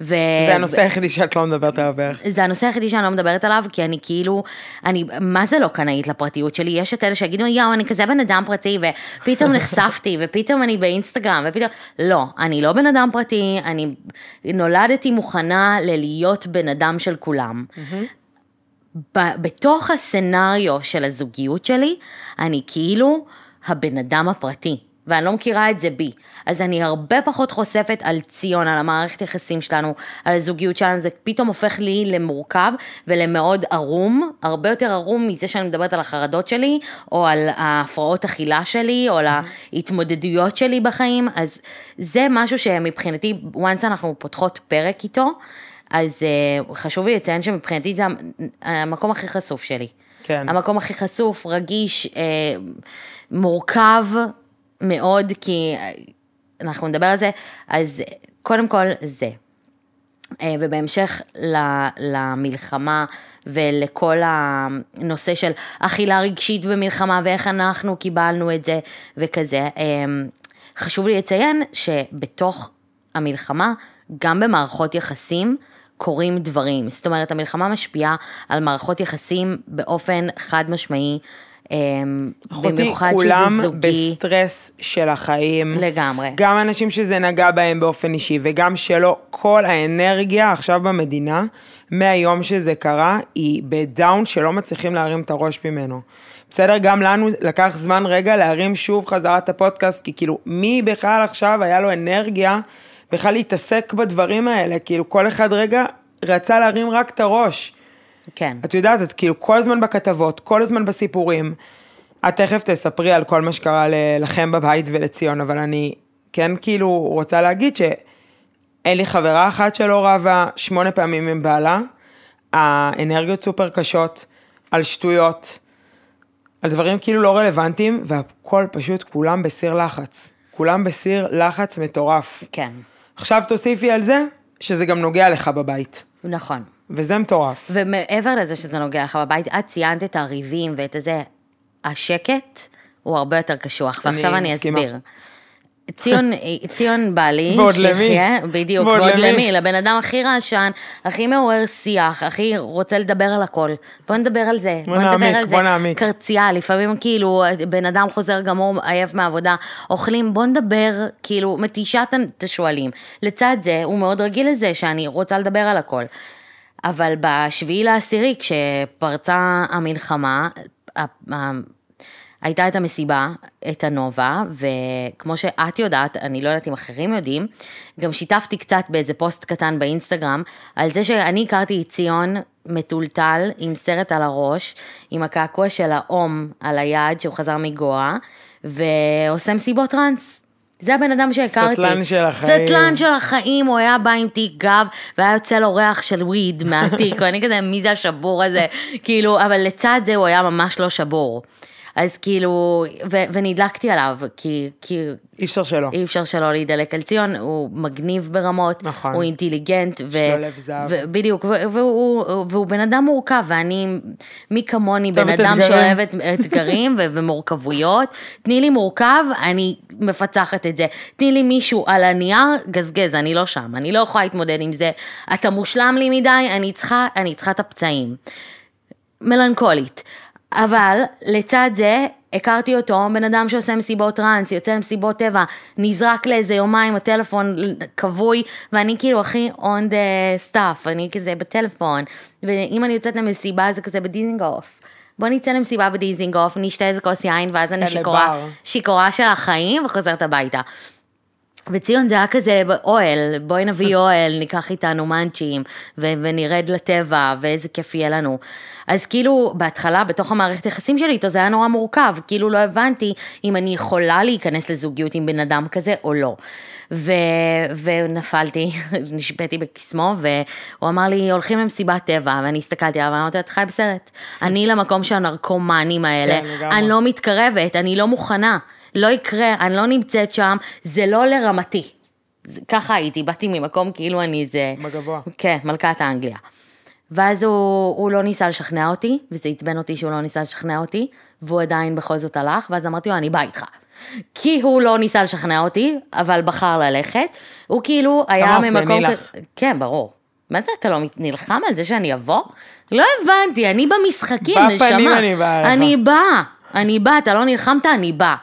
[SPEAKER 1] ו...
[SPEAKER 2] זה הנושא היחידי שאת לא מדברת עליו בערך.
[SPEAKER 1] זה הנושא היחידי שאני לא מדברת עליו, כי אני כאילו, אני, מה זה לא קנאית לפרטיות שלי? יש את אלה שיגידו, יואו, אני כזה בן אדם פרטי, ופתאום נחשפתי, ופתאום אני באינסטגרם, ופתאום, לא, אני לא בן אדם פרטי, אני נולדתי מוכנה ללהיות בן אדם של כולם. בתוך הסצנריו של הזוגיות שלי, אני כאילו הבן אדם הפרטי, ואני לא מכירה את זה בי. אז אני הרבה פחות חושפת על ציון, על המערכת יחסים שלנו, על הזוגיות שלנו, זה פתאום הופך לי למורכב ולמאוד ערום, הרבה יותר ערום מזה שאני מדברת על החרדות שלי, או על ההפרעות אכילה שלי, או על ההתמודדויות שלי בחיים, אז זה משהו שמבחינתי, once אנחנו פותחות פרק איתו, אז uh, חשוב לי לציין שמבחינתי זה המ- המקום הכי חשוף שלי.
[SPEAKER 2] כן.
[SPEAKER 1] המקום הכי חשוף, רגיש, uh, מורכב מאוד, כי אה, אנחנו נדבר על זה, אז קודם כל זה. אה, ובהמשך למלחמה ולכל הנושא של אכילה רגשית במלחמה ואיך אנחנו קיבלנו את זה וכזה, אה, חשוב לי לציין שבתוך המלחמה, גם במערכות יחסים, קורים דברים. זאת אומרת, המלחמה משפיעה על מערכות יחסים באופן חד משמעי,
[SPEAKER 2] אחותי,
[SPEAKER 1] במיוחד
[SPEAKER 2] כולם
[SPEAKER 1] זוגי.
[SPEAKER 2] בסטרס של החיים.
[SPEAKER 1] לגמרי.
[SPEAKER 2] גם אנשים שזה נגע בהם באופן אישי, וגם שלא, כל האנרגיה עכשיו במדינה, מהיום שזה קרה, היא ב down שלא מצליחים להרים את הראש ממנו. בסדר, גם לנו לקח זמן רגע להרים שוב חזרה את הפודקאסט, כי כאילו, מי בכלל עכשיו היה לו אנרגיה בכלל להתעסק בדברים האלה? כאילו, כל אחד רגע רצה להרים רק את הראש.
[SPEAKER 1] כן.
[SPEAKER 2] את יודעת, את כאילו כל הזמן בכתבות, כל הזמן בסיפורים. את תכף תספרי על כל מה שקרה לכם בבית ולציון, אבל אני כן כאילו רוצה להגיד שאין לי חברה אחת שלא רבה שמונה פעמים עם בעלה, האנרגיות סופר קשות, על שטויות, על דברים כאילו לא רלוונטיים, והכל פשוט כולם בסיר לחץ. כולם בסיר לחץ מטורף.
[SPEAKER 1] כן,
[SPEAKER 2] עכשיו תוסיפי על זה, שזה גם נוגע לך בבית.
[SPEAKER 1] נכון.
[SPEAKER 2] וזה מטורף.
[SPEAKER 1] ומעבר לזה שזה נוגע לך בבית, את ציינת את הריבים ואת הזה, השקט הוא הרבה יותר קשוח,
[SPEAKER 2] אני
[SPEAKER 1] ועכשיו אני
[SPEAKER 2] מסכימה.
[SPEAKER 1] אסביר. ציון, ציון בעלי,
[SPEAKER 2] ועוד למי?
[SPEAKER 1] שיחיה, בדיוק,
[SPEAKER 2] ועוד
[SPEAKER 1] ועוד
[SPEAKER 2] למי?
[SPEAKER 1] למי, לבן אדם הכי רעשן, הכי מעורר שיח, הכי רוצה לדבר על הכל. בוא נדבר על זה,
[SPEAKER 2] בוא
[SPEAKER 1] בוא נדבר
[SPEAKER 2] נעמיק,
[SPEAKER 1] על זה.
[SPEAKER 2] בוא נעמיק.
[SPEAKER 1] קרצייה, לפעמים כאילו בן אדם חוזר גמור, עייף מהעבודה, אוכלים, בוא נדבר, כאילו, מתישה את השועלים. לצד זה, הוא מאוד רגיל לזה שאני רוצה לדבר על הכל. אבל בשביעי לעשירי, כשפרצה המלחמה, הייתה את המסיבה, את הנובה, וכמו שאת יודעת, אני לא יודעת אם אחרים יודעים, גם שיתפתי קצת באיזה פוסט קטן באינסטגרם, על זה שאני הכרתי את ציון מטולטל עם סרט על הראש, עם הקעקוע של האום על היד, שהוא חזר מגואה, ועושה מסיבות טראנס. זה הבן אדם שהכרתי.
[SPEAKER 2] סטלן של החיים.
[SPEAKER 1] סטלן של החיים, הוא היה בא עם תיק גב, והיה יוצא לו ריח של וויד מהתיק, ואני כזה, מי זה השבור הזה? כאילו, אבל לצד זה הוא היה ממש לא שבור. אז כאילו, ו- ונדלקתי עליו, כי, כי
[SPEAKER 2] אי אפשר שלא.
[SPEAKER 1] אי אפשר שלא להידלק על ציון, הוא מגניב ברמות,
[SPEAKER 2] נכון.
[SPEAKER 1] הוא אינטליגנט, ו-
[SPEAKER 2] יש לו לב זהב.
[SPEAKER 1] ו- בדיוק, ו- והוא, והוא בן אדם מורכב, ואני, מי כמוני, בן אדם
[SPEAKER 2] אתגרים.
[SPEAKER 1] שאוהב את- אתגרים ו- ומורכבויות, תני לי מורכב, אני מפצחת את זה, תני לי מישהו על הנייר, גזגז, אני לא שם, אני לא יכולה להתמודד עם זה, אתה מושלם לי מדי, אני צריכה, אני צריכה את הפצעים. מלנכולית. אבל לצד זה, הכרתי אותו, בן אדם שעושה מסיבות טראנס, יוצא למסיבות טבע, נזרק לאיזה יומיים, הטלפון כבוי, ואני כאילו הכי on the stuff, אני כזה בטלפון, ואם אני יוצאת למסיבה זה כזה בדיזינגוף. בוא נצא למסיבה בדיזינגוף, נשתה איזה כוס יין, ואז אני שיכורה. שיכורה של החיים וחוזרת הביתה. וציון זה היה כזה אוהל, בואי נביא אוהל, ניקח איתנו מאנצ'ים ו- ונרד לטבע ואיזה כיף יהיה לנו. אז כאילו בהתחלה בתוך המערכת היחסים שלי איתו זה היה נורא מורכב, כאילו לא הבנתי אם אני יכולה להיכנס לזוגיות עם בן אדם כזה או לא. ו- ונפלתי, נשבתי בקסמו והוא אמר לי הולכים למסיבת טבע ואני הסתכלתי עליו ואמרתי את חי בסרט, אני למקום של הנרקומנים האלה,
[SPEAKER 2] כן.
[SPEAKER 1] אני לא מתקרבת, אני לא מוכנה, לא יקרה, אני לא נמצאת שם, זה לא לרמתי. ככה הייתי, באתי ממקום כאילו אני איזה...
[SPEAKER 2] בגבוה.
[SPEAKER 1] כן, מלכת האנגליה. ואז הוא, הוא לא ניסה לשכנע אותי, וזה עצבן אותי שהוא לא ניסה לשכנע אותי, והוא עדיין בכל זאת הלך, ואז אמרתי לו, אני באה איתך. כי הוא לא ניסה לשכנע אותי, אבל בחר ללכת. הוא כאילו היה
[SPEAKER 2] אופייני
[SPEAKER 1] ממקום
[SPEAKER 2] לך.
[SPEAKER 1] כזה... כן, ברור. מה זה, אתה לא נלחם על זה שאני אבוא? לא הבנתי, אני במשחקים, נשמה.
[SPEAKER 2] בפנים אני באה אליך.
[SPEAKER 1] אני באה, אני באה, אתה לא נלחמת, אני באה.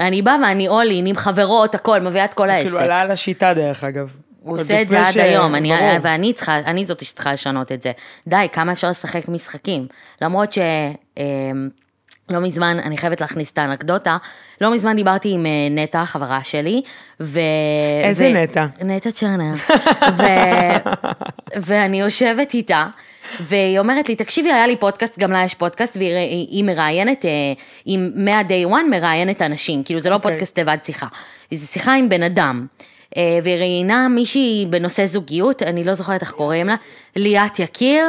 [SPEAKER 1] אני באה ואני אולין עם חברות, הכל, מביאה את כל העסק.
[SPEAKER 2] כאילו עלה על השיטה דרך אגב.
[SPEAKER 1] הוא עושה את זה עד
[SPEAKER 2] ש-
[SPEAKER 1] היום, אני. ואני צריכה, אני זאתי שצריכה לשנות את זה. די, כמה אפשר לשחק משחקים? למרות ש... אמ, לא מזמן, אני חייבת להכניס את האנקדוטה, לא מזמן דיברתי עם אה, נטע, חברה שלי, ו...
[SPEAKER 2] איזה
[SPEAKER 1] ו...
[SPEAKER 2] נטע?
[SPEAKER 1] נטע צ'רנר. ו... ואני יושבת איתה, והיא אומרת לי, תקשיבי, היה לי פודקאסט, גם לה יש פודקאסט, והיא היא- היא מראיינת, אה, היא מה-day one מראיינת אנשים, כאילו זה לא
[SPEAKER 2] אוקיי.
[SPEAKER 1] פודקאסט לבד שיחה, זו שיחה עם בן אדם. אה, והיא ראיינה מישהי בנושא זוגיות, אני לא זוכרת איך קוראים לה, ליאת יקיר.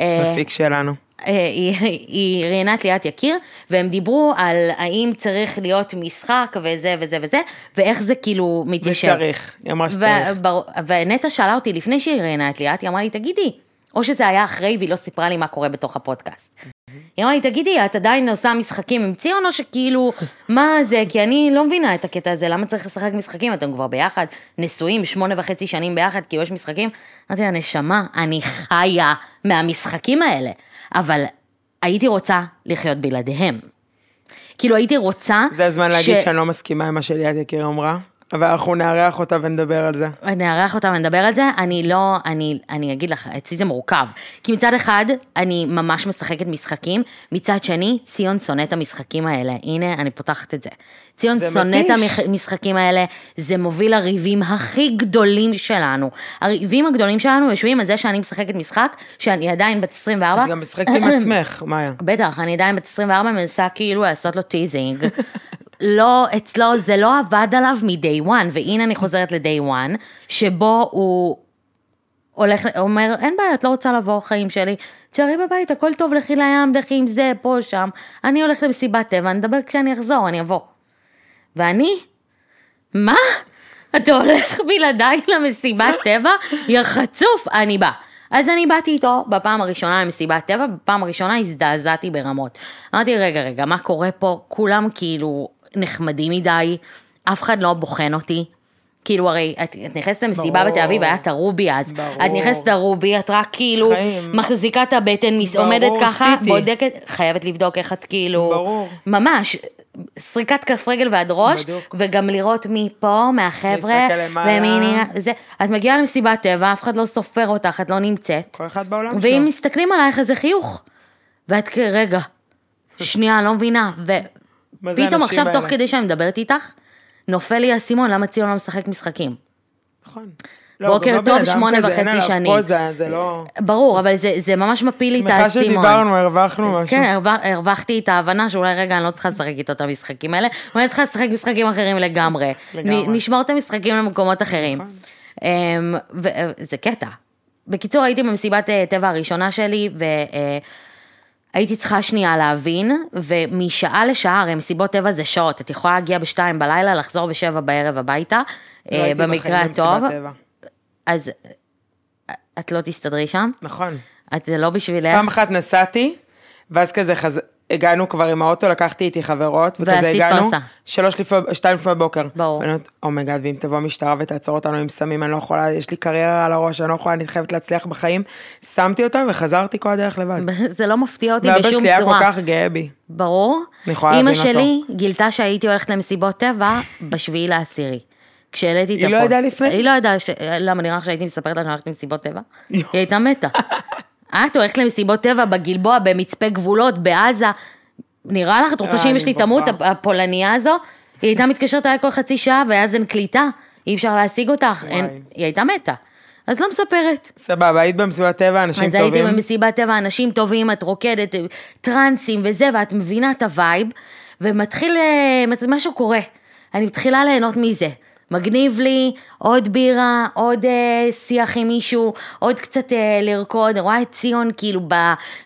[SPEAKER 1] אה,
[SPEAKER 2] מפיק שלנו.
[SPEAKER 1] היא, היא ראיינה את ליאת יקיר, והם דיברו על האם צריך להיות משחק וזה וזה וזה, ואיך זה כאילו מתיישב.
[SPEAKER 2] וצריך, היא אמרה שצריך.
[SPEAKER 1] ונטע שאלה אותי לפני שהיא ראיינה את ליאת, היא אמרה לי, תגידי, או שזה היה אחרי והיא לא סיפרה לי מה קורה בתוך הפודקאסט. היא אמרה לי, תגידי, את עדיין עושה משחקים עם ציון, או שכאילו, מה זה, כי אני לא מבינה את הקטע הזה, למה צריך לשחק משחקים? אתם כבר ביחד, נשואים, שמונה וחצי שנים ביחד, כאילו יש משחקים. אמרתי לה, נשמה, אני חיה מהמשחקים האלה, אבל הייתי רוצה לחיות בלעדיהם. כאילו הייתי רוצה...
[SPEAKER 2] זה הזמן להגיד שאני לא מסכימה עם מה שליאת יקיר אמרה, אבל אנחנו נארח אותה ונדבר על זה.
[SPEAKER 1] נארח אותה ונדבר על זה, אני לא, אני, אני אגיד לך, אצלי זה מורכב. כי מצד אחד, אני ממש משחקת משחקים, מצד שני, ציון שונא את המשחקים האלה. הנה, אני פותחת את זה. ציון
[SPEAKER 2] זה
[SPEAKER 1] שונא את. המשחקים האלה, זה מוביל לריבים הכי גדולים שלנו. הריבים הגדולים שלנו יושבים על זה שאני משחקת משחק, שאני עדיין בת 24.
[SPEAKER 2] את גם משחקת עם עצמך, מאיה.
[SPEAKER 1] בטח, אני עדיין בת 24, מנסה כאילו לעשות לו teasing. לא, אצלו זה לא עבד עליו מ day one, והנה אני חוזרת ל day one, שבו הוא הולך, אומר, אין בעיה, את לא רוצה לבוא, חיים שלי, תשארי בבית, הכל טוב, לכי לים, דחי עם זה, פה, שם, אני הולכת למסיבת טבע, נדבר כשאני אחזור, אני אבוא. ואני, מה? אתה הולך בלעדיי למסיבת טבע? יא חצוף, אני באה. אז אני באתי איתו בפעם הראשונה למסיבת טבע, בפעם הראשונה הזדעזעתי ברמות. אמרתי, רגע, רגע, מה קורה פה? כולם כאילו נחמדים מדי, אף אחד לא בוחן אותי. כאילו הרי את, את נכנסת למסיבה
[SPEAKER 2] ברור.
[SPEAKER 1] בתל אביב, היה את הרובי אז.
[SPEAKER 2] ברור.
[SPEAKER 1] את נכנסת לרובי, את רק כאילו
[SPEAKER 2] חיים.
[SPEAKER 1] מחזיקה את הבטן,
[SPEAKER 2] ברור,
[SPEAKER 1] עומדת ככה,
[SPEAKER 2] סיטי.
[SPEAKER 1] בודקת, חייבת לבדוק איך את כאילו...
[SPEAKER 2] ברור.
[SPEAKER 1] ממש, סריקת כף רגל ועד ראש,
[SPEAKER 2] בדיוק.
[SPEAKER 1] וגם לראות מי פה, מהחבר'ה. ומי נראה, זה, את מגיעה למסיבת טבע, אף אחד לא סופר אותך, את לא נמצאת,
[SPEAKER 2] כל אחד בעולם
[SPEAKER 1] ואם
[SPEAKER 2] שלו.
[SPEAKER 1] מסתכלים עלייך איזה חיוך, ואת כ... רגע, שנייה, לא מבינה,
[SPEAKER 2] מה זה האנשים
[SPEAKER 1] עכשיו תוך
[SPEAKER 2] האלה?
[SPEAKER 1] כדי שאני מדברת איתך, נופל לי האסימון, למה ציון לא משחק משחקים?
[SPEAKER 2] נכון.
[SPEAKER 1] בוקר
[SPEAKER 2] גם לא
[SPEAKER 1] טוב, שמונה וחצי שנים.
[SPEAKER 2] פוזה, זה לא...
[SPEAKER 1] ברור, אבל זה, זה ממש מפיל לי את
[SPEAKER 2] שמחה
[SPEAKER 1] האסימון.
[SPEAKER 2] שדיברנו, הרווחנו משהו.
[SPEAKER 1] כן, הרווח, הרווחתי את ההבנה שאולי רגע אני לא צריכה לשחק איתו את המשחקים האלה, ואני צריכה לשחק משחקים אחרים לגמרי.
[SPEAKER 2] לגמרי.
[SPEAKER 1] נ, נשמור את המשחקים למקומות אחרים.
[SPEAKER 2] נכון.
[SPEAKER 1] אמ, וזה קטע. בקיצור, הייתי במסיבת אה, טבע הראשונה שלי, והייתי צריכה שנייה להבין, ומשעה לשעה, הרי מסיבות טבע זה שעות, את יכולה להגיע בשתיים בלילה, לחזור בשבע בערב הביתה,
[SPEAKER 2] לא
[SPEAKER 1] אה,
[SPEAKER 2] הייתי
[SPEAKER 1] במקרה הטוב,
[SPEAKER 2] טבע.
[SPEAKER 1] אז את לא תסתדרי שם?
[SPEAKER 2] נכון.
[SPEAKER 1] את זה לא בשבילך?
[SPEAKER 2] פעם אחת נסעתי, ואז כזה חז... הגענו כבר עם האוטו, לקחתי איתי חברות, וכזה הגענו,
[SPEAKER 1] פרסה.
[SPEAKER 2] שלוש לפני, שתיים לפני בוקר.
[SPEAKER 1] ברור.
[SPEAKER 2] ואני אומרת, אומייגאד, ואם תבוא משטרה ותעצור אותנו עם סמים, אני לא יכולה, יש לי קריירה על הראש, אני לא יכולה, אני חייבת להצליח בחיים. שמתי אותם וחזרתי כל הדרך לבד.
[SPEAKER 1] זה לא מפתיע אותי
[SPEAKER 2] ואבא
[SPEAKER 1] בשום
[SPEAKER 2] שלי היה כל
[SPEAKER 1] צורה.
[SPEAKER 2] כך גאה בי.
[SPEAKER 1] ברור.
[SPEAKER 2] אני יכולה
[SPEAKER 1] אימא
[SPEAKER 2] להבין אותו.
[SPEAKER 1] שלי גילתה שהייתי הולכת למסיבות טבע בשביעי לעשירי. כשהעליתי את
[SPEAKER 2] היא
[SPEAKER 1] הפוסט.
[SPEAKER 2] לא ידעה לפני?
[SPEAKER 1] היא לא ידעה, ש... למה נראה לך שהייתי מספרת לה שאני הולכת למסיבות טבע? היא. הייתה מתה. את הולכת למסיבות טבע בגלבוע, במצפה גבולות, בעזה. נראה לך, את רוצה
[SPEAKER 2] אה,
[SPEAKER 1] שאמא
[SPEAKER 2] אני
[SPEAKER 1] שלי תמות. הפולניה הזו? היא הייתה מתקשרת אליי כל חצי שעה, ואז אין קליטה. אי אפשר להשיג אותך. אין... היא הייתה מתה. אז לא מספרת.
[SPEAKER 2] סבבה, היית במסיבת טבע, אנשים
[SPEAKER 1] אז הייתי
[SPEAKER 2] טובים.
[SPEAKER 1] במסיבת טבע, אנשים טובים, את רוקדת, טרנסים וזה, ואת מבינה את ה vibe, ומתחיל, אה, משהו קורה. אני מתחילה ליהנות מזה. מגניב לי עוד בירה, עוד אה, שיח עם מישהו, עוד קצת אה, לרקוד, רואה את ציון כאילו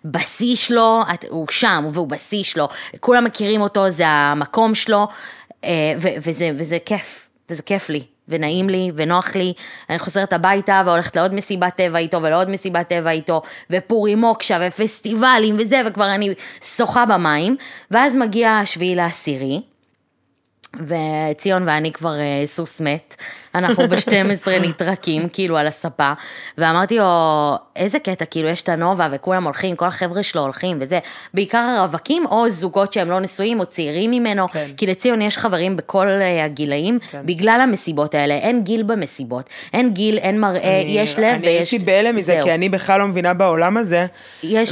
[SPEAKER 1] בשיא שלו, את, הוא שם והוא בשיא שלו, כולם מכירים אותו, זה המקום שלו, אה, ו- וזה, וזה כיף, וזה כיף לי. ונעים לי, ונוח לי, אני חוזרת הביתה והולכת לעוד מסיבת טבע איתו ולעוד מסיבת טבע איתו, ופורים מוקשה ופסטיבלים וזה, וכבר אני שוחה במים, ואז מגיע השביעי לעשירי, וציון ואני כבר אה, סוס מת, אנחנו ב-12 נטרקים כאילו על הספה, ואמרתי לו, איזה קטע, כאילו יש את הנובה וכולם הולכים, כל החבר'ה שלו הולכים וזה, בעיקר הרווקים או זוגות שהם לא נשואים או צעירים ממנו,
[SPEAKER 2] כן.
[SPEAKER 1] כי לציון יש חברים בכל אה, הגילאים, בגלל המסיבות האלה, אין גיל במסיבות, אין גיל, אין מראה,
[SPEAKER 2] אני-
[SPEAKER 1] יש לב
[SPEAKER 2] אני
[SPEAKER 1] ויש...
[SPEAKER 2] הייתי בהלם מזה,
[SPEAKER 1] זהו.
[SPEAKER 2] כי אני בכלל לא מבינה בעולם הזה.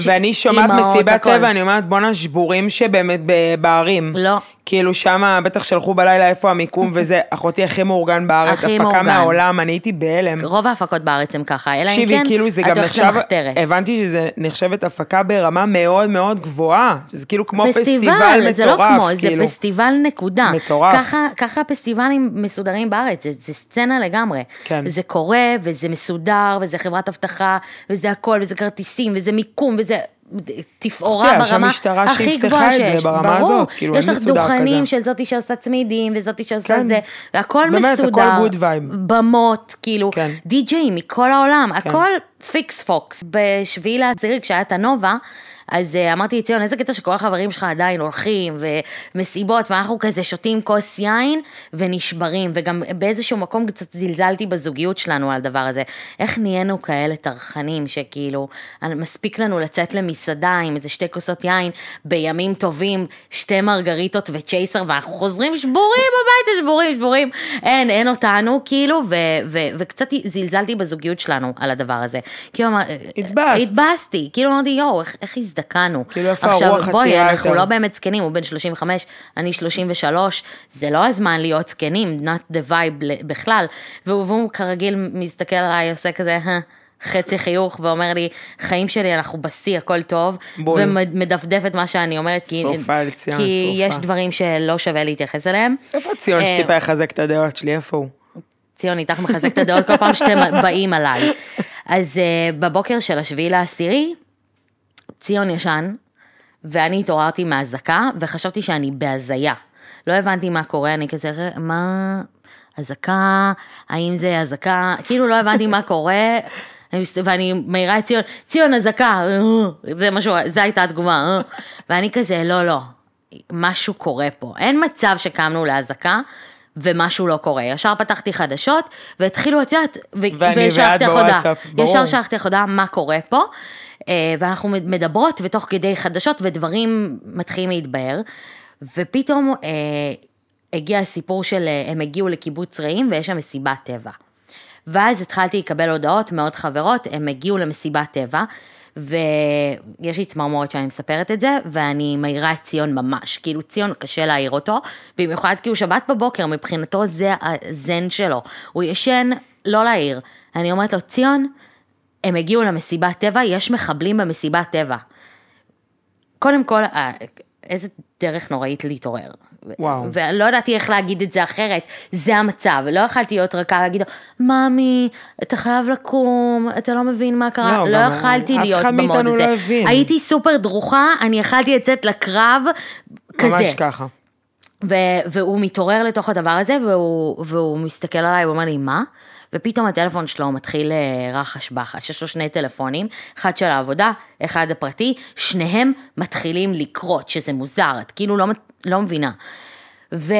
[SPEAKER 2] ואני שומעת מסיבת. טבע, אני אומרת, בואנה, שבורים שבאמת בערים.
[SPEAKER 1] לא.
[SPEAKER 2] כאילו שמה בטח שלחו בלילה איפה המיקום וזה, אחותי הכי מאורגן בארץ,
[SPEAKER 1] הכי
[SPEAKER 2] הפקה
[SPEAKER 1] מאורגן.
[SPEAKER 2] מהעולם, אני הייתי בהלם.
[SPEAKER 1] רוב ההפקות בארץ הם ככה, אלא אם כן,
[SPEAKER 2] כאילו זה גם נחשב,
[SPEAKER 1] למחתרת.
[SPEAKER 2] הבנתי שזה נחשבת הפקה ברמה מאוד מאוד גבוהה, שזה כאילו כמו פסטיבל מטורף,
[SPEAKER 1] זה לא כמו,
[SPEAKER 2] כאילו.
[SPEAKER 1] זה פסטיבל נקודה.
[SPEAKER 2] מטורף.
[SPEAKER 1] ככה, ככה פסטיבלים מסודרים בארץ, זה, זה סצנה לגמרי.
[SPEAKER 2] כן.
[SPEAKER 1] זה קורה, וזה מסודר, וזה חברת אבטחה, וזה הכל, וזה כרטיסים, וזה מיקום, וזה... תפאורה ברמה
[SPEAKER 2] שהמשטרה
[SPEAKER 1] הכי גבוהה
[SPEAKER 2] את זה
[SPEAKER 1] שיש.
[SPEAKER 2] ברמה
[SPEAKER 1] ברור,
[SPEAKER 2] הזאת, כאילו,
[SPEAKER 1] יש לך דוכנים. של זאתי שעושה צמידים, וזאתי שעושה
[SPEAKER 2] כן.
[SPEAKER 1] זה, והכל
[SPEAKER 2] באמת, הכל
[SPEAKER 1] מסודר.
[SPEAKER 2] good vibe.
[SPEAKER 1] במות, כאילו,
[SPEAKER 2] כן.
[SPEAKER 1] די-ג'אים מכל העולם, הכל פיקס פוקס. בשביעי לעשירי, כשהיה את הנובה, אז uh, אמרתי לציון, איזה קטע שכל החברים שלך עדיין הולכים, ומסיבות, ואנחנו כזה שותים כוס יין, ונשברים, וגם באיזשהו מקום קצת זלזלתי בזוגיות שלנו על הדבר הזה. איך נהיינו כאלה טרחנים, שכאילו, מספיק לנו לצאת למסעדה עם איזה שתי כוסות יין, בימים טובים, שתי מרגריטות וצ'ייסר, ואנחנו חוזרים שבורים הביתה, שבורים, שבורים. אין, אין אותנו, כאילו, וקצת זלזלתי בזוגיות שלנו על הדבר הזה. כאילו,
[SPEAKER 2] התבאסת.
[SPEAKER 1] התבאסתי, כאילו אמרתי, יואו, איך, איך הזדקנו.
[SPEAKER 2] כאילו, איפה
[SPEAKER 1] עכשיו,
[SPEAKER 2] הרוח
[SPEAKER 1] בואי,
[SPEAKER 2] הצעירה
[SPEAKER 1] אנחנו
[SPEAKER 2] יותר?
[SPEAKER 1] לא באמת זקנים, הוא בן 35, אני 33, זה לא הזמן להיות זקנים, not the vibe בכלל. והוא, והוא כרגיל מסתכל עליי, עושה כזה, "אה, חצי חיוך, ואומר לי, חיים שלי, אנחנו בשיא, הכל טוב,
[SPEAKER 2] בול.
[SPEAKER 1] ומדפדף את מה שאני אומרת, כי,
[SPEAKER 2] שרופה, ציון,
[SPEAKER 1] כי
[SPEAKER 2] שרופה.
[SPEAKER 1] יש דברים שלא שווה להתייחס אליהם.
[SPEAKER 2] איפה ציון
[SPEAKER 1] אה,
[SPEAKER 2] שטיפה יחזק את הדעות שלי, איפה הוא?
[SPEAKER 1] ציון איתך מחזק את הדעות כל פעם שאתם באים עליי. אז uh, בבוקר של השביעי לעשירי, ציון ישן, ואני התעוררתי מהאזעקה, וחשבתי שאני בהזיה. לא הבנתי מה קורה, אני כזה, מה, אזעקה, האם זה אזעקה, כאילו לא הבנתי מה קורה. ואני מעירה את ציון, ציון אזעקה, זה משהו, זו הייתה התגובה, ואני כזה, לא, לא, משהו קורה פה. אין מצב שקמנו לאזעקה ומשהו לא קורה. ישר פתחתי חדשות והתחילו, את יודעת, ו- ושלחתי לך הודעה. ישר שלחתי לך הודעה מה קורה פה. אה, ואנחנו מדברות ותוך כדי חדשות ודברים מתחילים להתבהר. ופתאום אה, הגיע הסיפור של, אה, הם הגיעו לקיבוץ רעים ויש שם מסיבת טבע. ואז התחלתי לקבל הודעות מאוד חברות, הם הגיעו למסיבת טבע, ויש לי צמרמורת שאני מספרת את זה, ואני מעירה את ציון ממש, כאילו ציון קשה להעיר אותו, במיוחד כי הוא שבת בבוקר, מבחינתו זה הזן שלו, הוא ישן לא להעיר. אני אומרת לו, ציון, הם הגיעו למסיבת טבע, יש מחבלים במסיבת טבע. קודם כל, אה, איזה דרך נוראית להתעורר.
[SPEAKER 2] וואו.
[SPEAKER 1] ולא ידעתי איך להגיד את זה אחרת, זה המצב, לא יכלתי להיות רכה להגיד לו, ממי, אתה חייב לקום, אתה לא מבין מה קרה,
[SPEAKER 2] לא,
[SPEAKER 1] לא, יכלתי להיות במוד הזה.
[SPEAKER 2] לא הבין.
[SPEAKER 1] הייתי סופר דרוכה, אני יכלתי לצאת לקרב כזה.
[SPEAKER 2] ממש ככה.
[SPEAKER 1] ו- והוא מתעורר לתוך הדבר הזה, והוא, והוא מסתכל עליי, הוא אומר לי, מה? ופתאום הטלפון שלו מתחיל אה, רחש בחש, יש לו שני טלפונים, אחד של העבודה, אחד הפרטי, שניהם מתחילים לקרות, שזה מוזר, את כאילו לא, לא מבינה. ו-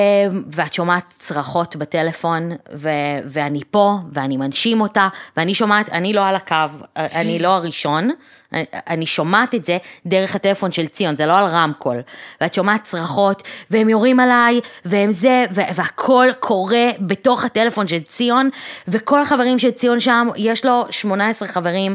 [SPEAKER 1] ואת שומעת צרחות בטלפון, ו- ואני פה, ואני מנשים אותה, ואני שומעת, אני לא על הקו, אני לא הראשון, אני שומעת את זה דרך הטלפון של ציון, זה לא על רמקול. ואת שומעת צרחות, והם יורים עליי, והם זה, והכל קורה בתוך הטלפון של ציון, וכל החברים של ציון שם, יש לו 18 חברים.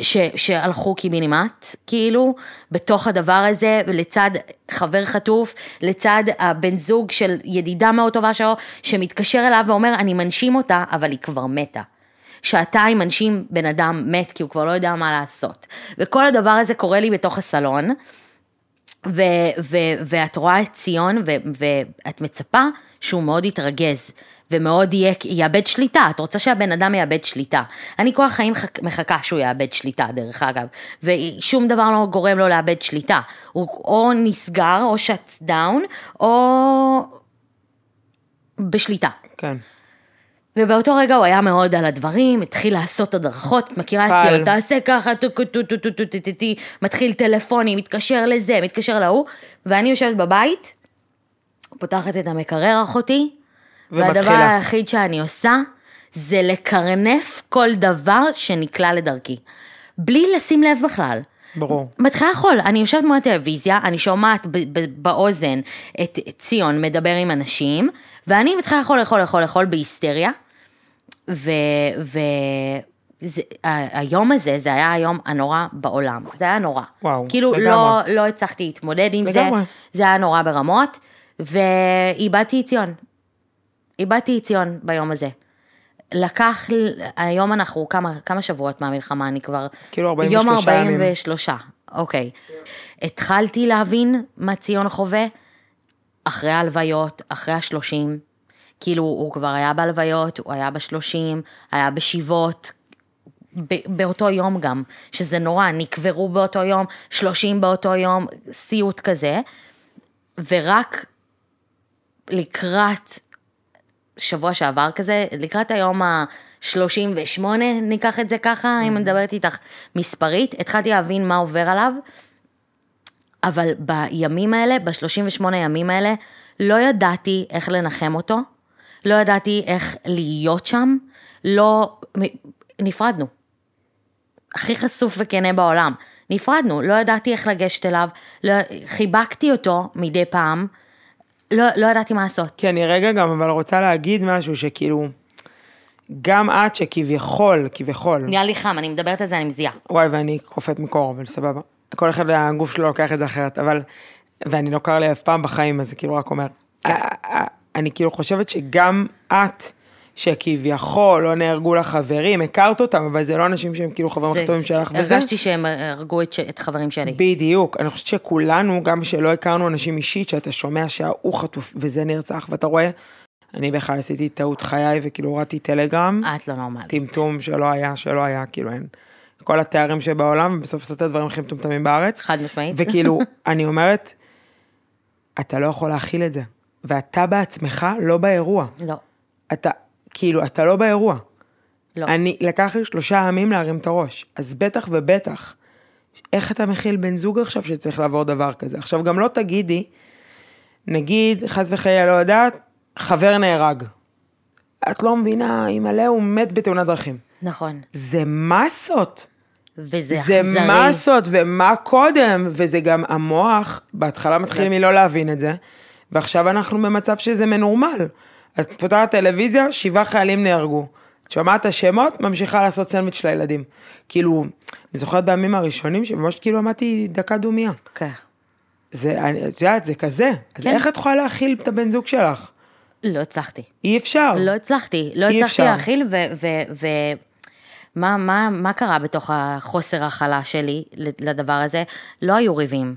[SPEAKER 1] ש, שהלכו קיבינימט, כאילו, בתוך הדבר הזה, לצד חבר חטוף, לצד הבן זוג של ידידה מאוד טובה שלו, שמתקשר אליו ואומר, אני מנשים אותה, אבל היא כבר מתה. שעתיים מנשים בן אדם מת, כי הוא כבר לא יודע מה לעשות. וכל הדבר הזה קורה לי בתוך הסלון, ו- ו- ואת רואה את ציון, ו- ואת מצפה שהוא מאוד יתרגז. ומאוד יהיה, יאבד שליטה, את רוצה שהבן אדם יאבד שליטה. אני כל החיים מחכה שהוא יאבד שליטה דרך אגב, ושום דבר לא גורם לו לאבד שליטה. הוא או נסגר או shut down, או בשליטה.
[SPEAKER 2] כן.
[SPEAKER 1] ובאותו רגע הוא היה מאוד על הדברים, התחיל לעשות הדרכות, את מכירה את ציון, תעשה ככה, טו-טו-טו-טו-טו-טו-טו-טו, מתחיל טלפונים, מתקשר לזה, מתקשר להוא, ואני יושבת בבית, פותחת את המקרר אחותי, והדבר. היחיד שאני עושה, זה לקרנף כל דבר שנקלע לדרכי. בלי לשים לב בכלל.
[SPEAKER 2] ברור.
[SPEAKER 1] מתחילה לאכול, אני יושבת מול הטלוויזיה, אני שומעת באוזן את ציון מדבר עם אנשים, ואני מתחילה לאכול, לאכול, לאכול, לאכול בהיסטריה, ו... ו... זה, ה- היום הזה, זה היה היום הנורא בעולם, זה היה נורא.
[SPEAKER 2] וואו,
[SPEAKER 1] כאילו
[SPEAKER 2] לגמרי.
[SPEAKER 1] לא, לא הצלחתי להתמודד עם
[SPEAKER 2] לגמרי.
[SPEAKER 1] זה, זה היה נורא ברמות, ואיבדתי את ציון. איבדתי את ציון ביום הזה. לקח, היום אנחנו כמה, כמה שבועות מהמלחמה, אני כבר...
[SPEAKER 2] כאילו 43
[SPEAKER 1] יום
[SPEAKER 2] ימים.
[SPEAKER 1] 43, אוקיי. התחלתי להבין מה ציון חווה אחרי ההלוויות, אחרי השלושים. כאילו, הוא כבר היה בהלוויות, הוא היה בשלושים, היה בשבעות, באותו יום גם, שזה נורא, נקברו באותו יום, שלושים באותו יום, סיוט כזה. ורק לקראת שבוע שעבר כזה, לקראת היום ה-38, ניקח את זה ככה, אם אני מדברת איתך מספרית, התחלתי להבין מה עובר עליו, אבל בימים האלה, ב-38 ימים האלה, לא ידעתי איך לנחם אותו, לא ידעתי איך להיות שם, לא, נפרדנו. הכי חשוף וכנה בעולם. נפרדנו, לא ידעתי איך לגשת אליו, לא, חיבקתי אותו מדי פעם, לא, לא ידעתי מה לעשות.
[SPEAKER 2] כי אני רגע גם אבל רוצה להגיד משהו שכאילו, גם את שכביכול, כביכול,
[SPEAKER 1] נהיה לי חם, אני מדברת על זה, אני מזיעה.
[SPEAKER 2] וואי, ואני קופאת מקור, אבל סבבה. כל אחד, הגוף שלו לוקח את זה אחרת, אבל, ואני לא קר לי אף פעם בחיים, אז זה כאילו רק אומר,
[SPEAKER 1] כן.
[SPEAKER 2] אה, אה, אני כאילו חושבת שגם את, שכביכול לא נהרגו לה חברים, הכרת אותם, אבל זה לא אנשים שהם כאילו חברים הכי טובים שלך וזה.
[SPEAKER 1] הרגשתי שהם הרגו את, ש- את חברים שלי.
[SPEAKER 2] בדיוק, אני חושבת שכולנו, גם שלא הכרנו אנשים אישית, שאתה שומע שההוא חטוף וזה נרצח, ואתה רואה, אני בכלל עשיתי טעות חיי וכאילו הורדתי טלגרם,
[SPEAKER 1] את לא נורמלית.
[SPEAKER 2] טמטום שלא היה, שלא היה, כאילו אין. כל התארים שבעולם, ובסוף עושה את הדברים הכי מטומטמים בארץ.
[SPEAKER 1] חד משמעית.
[SPEAKER 2] וכאילו, אני אומרת, אתה לא יכול להכיל את זה. ואתה בעצמך לא באירוע.
[SPEAKER 1] לא,
[SPEAKER 2] אתה, כאילו, אתה לא באירוע.
[SPEAKER 1] לא.
[SPEAKER 2] אני, לקח לי שלושה ימים להרים את הראש. אז בטח ובטח, איך אתה מכיל בן זוג עכשיו שצריך לעבור דבר כזה? עכשיו, גם לא תגידי, נגיד, חס וחלילה, לא יודעת, חבר נהרג. את לא מבינה, עליה הוא מת בתאונת דרכים.
[SPEAKER 1] נכון.
[SPEAKER 2] זה מסות.
[SPEAKER 1] וזה
[SPEAKER 2] זה
[SPEAKER 1] אכזרי.
[SPEAKER 2] מסות, ומה קודם, וזה גם המוח, בהתחלה מתחילים מלא להבין את זה, ועכשיו אנחנו במצב שזה מנורמל. את פותחת טלוויזיה, שבעה חיילים נהרגו. את שומעת את השמות, ממשיכה לעשות סנדוויץ' לילדים. כאילו, אני זוכרת בימים הראשונים שממש כאילו עמדתי דקה דומייה.
[SPEAKER 1] כן.
[SPEAKER 2] זה, אני- את יודעת, זה כזה. אז
[SPEAKER 1] כן.
[SPEAKER 2] איך את יכולה להכיל את הבן זוג שלך?
[SPEAKER 1] לא הצלחתי.
[SPEAKER 2] אי אפשר.
[SPEAKER 1] לא הצלחתי. לא הצלחתי. להכיל, ו... ו, ו מה, מה, מה קרה בתוך החוסר הכלה שלי לדבר הזה? לא היו ריבים.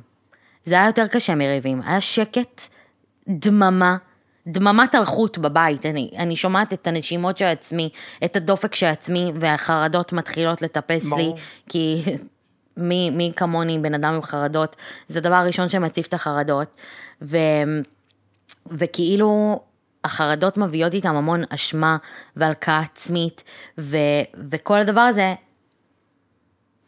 [SPEAKER 1] זה היה יותר קשה מריבים. היה שקט, דממה, דממת אלחוט בבית. אני, אני שומעת את הנשימות של עצמי, את הדופק של עצמי, והחרדות מתחילות לטפס לי,
[SPEAKER 2] ברור.
[SPEAKER 1] כי מי, מי כמוני, בן אדם עם חרדות, זה הדבר הראשון שמציף את החרדות. ו... וכאילו החרדות מביאות איתם המון אשמה והלקאה עצמית, ו, וכל הדבר הזה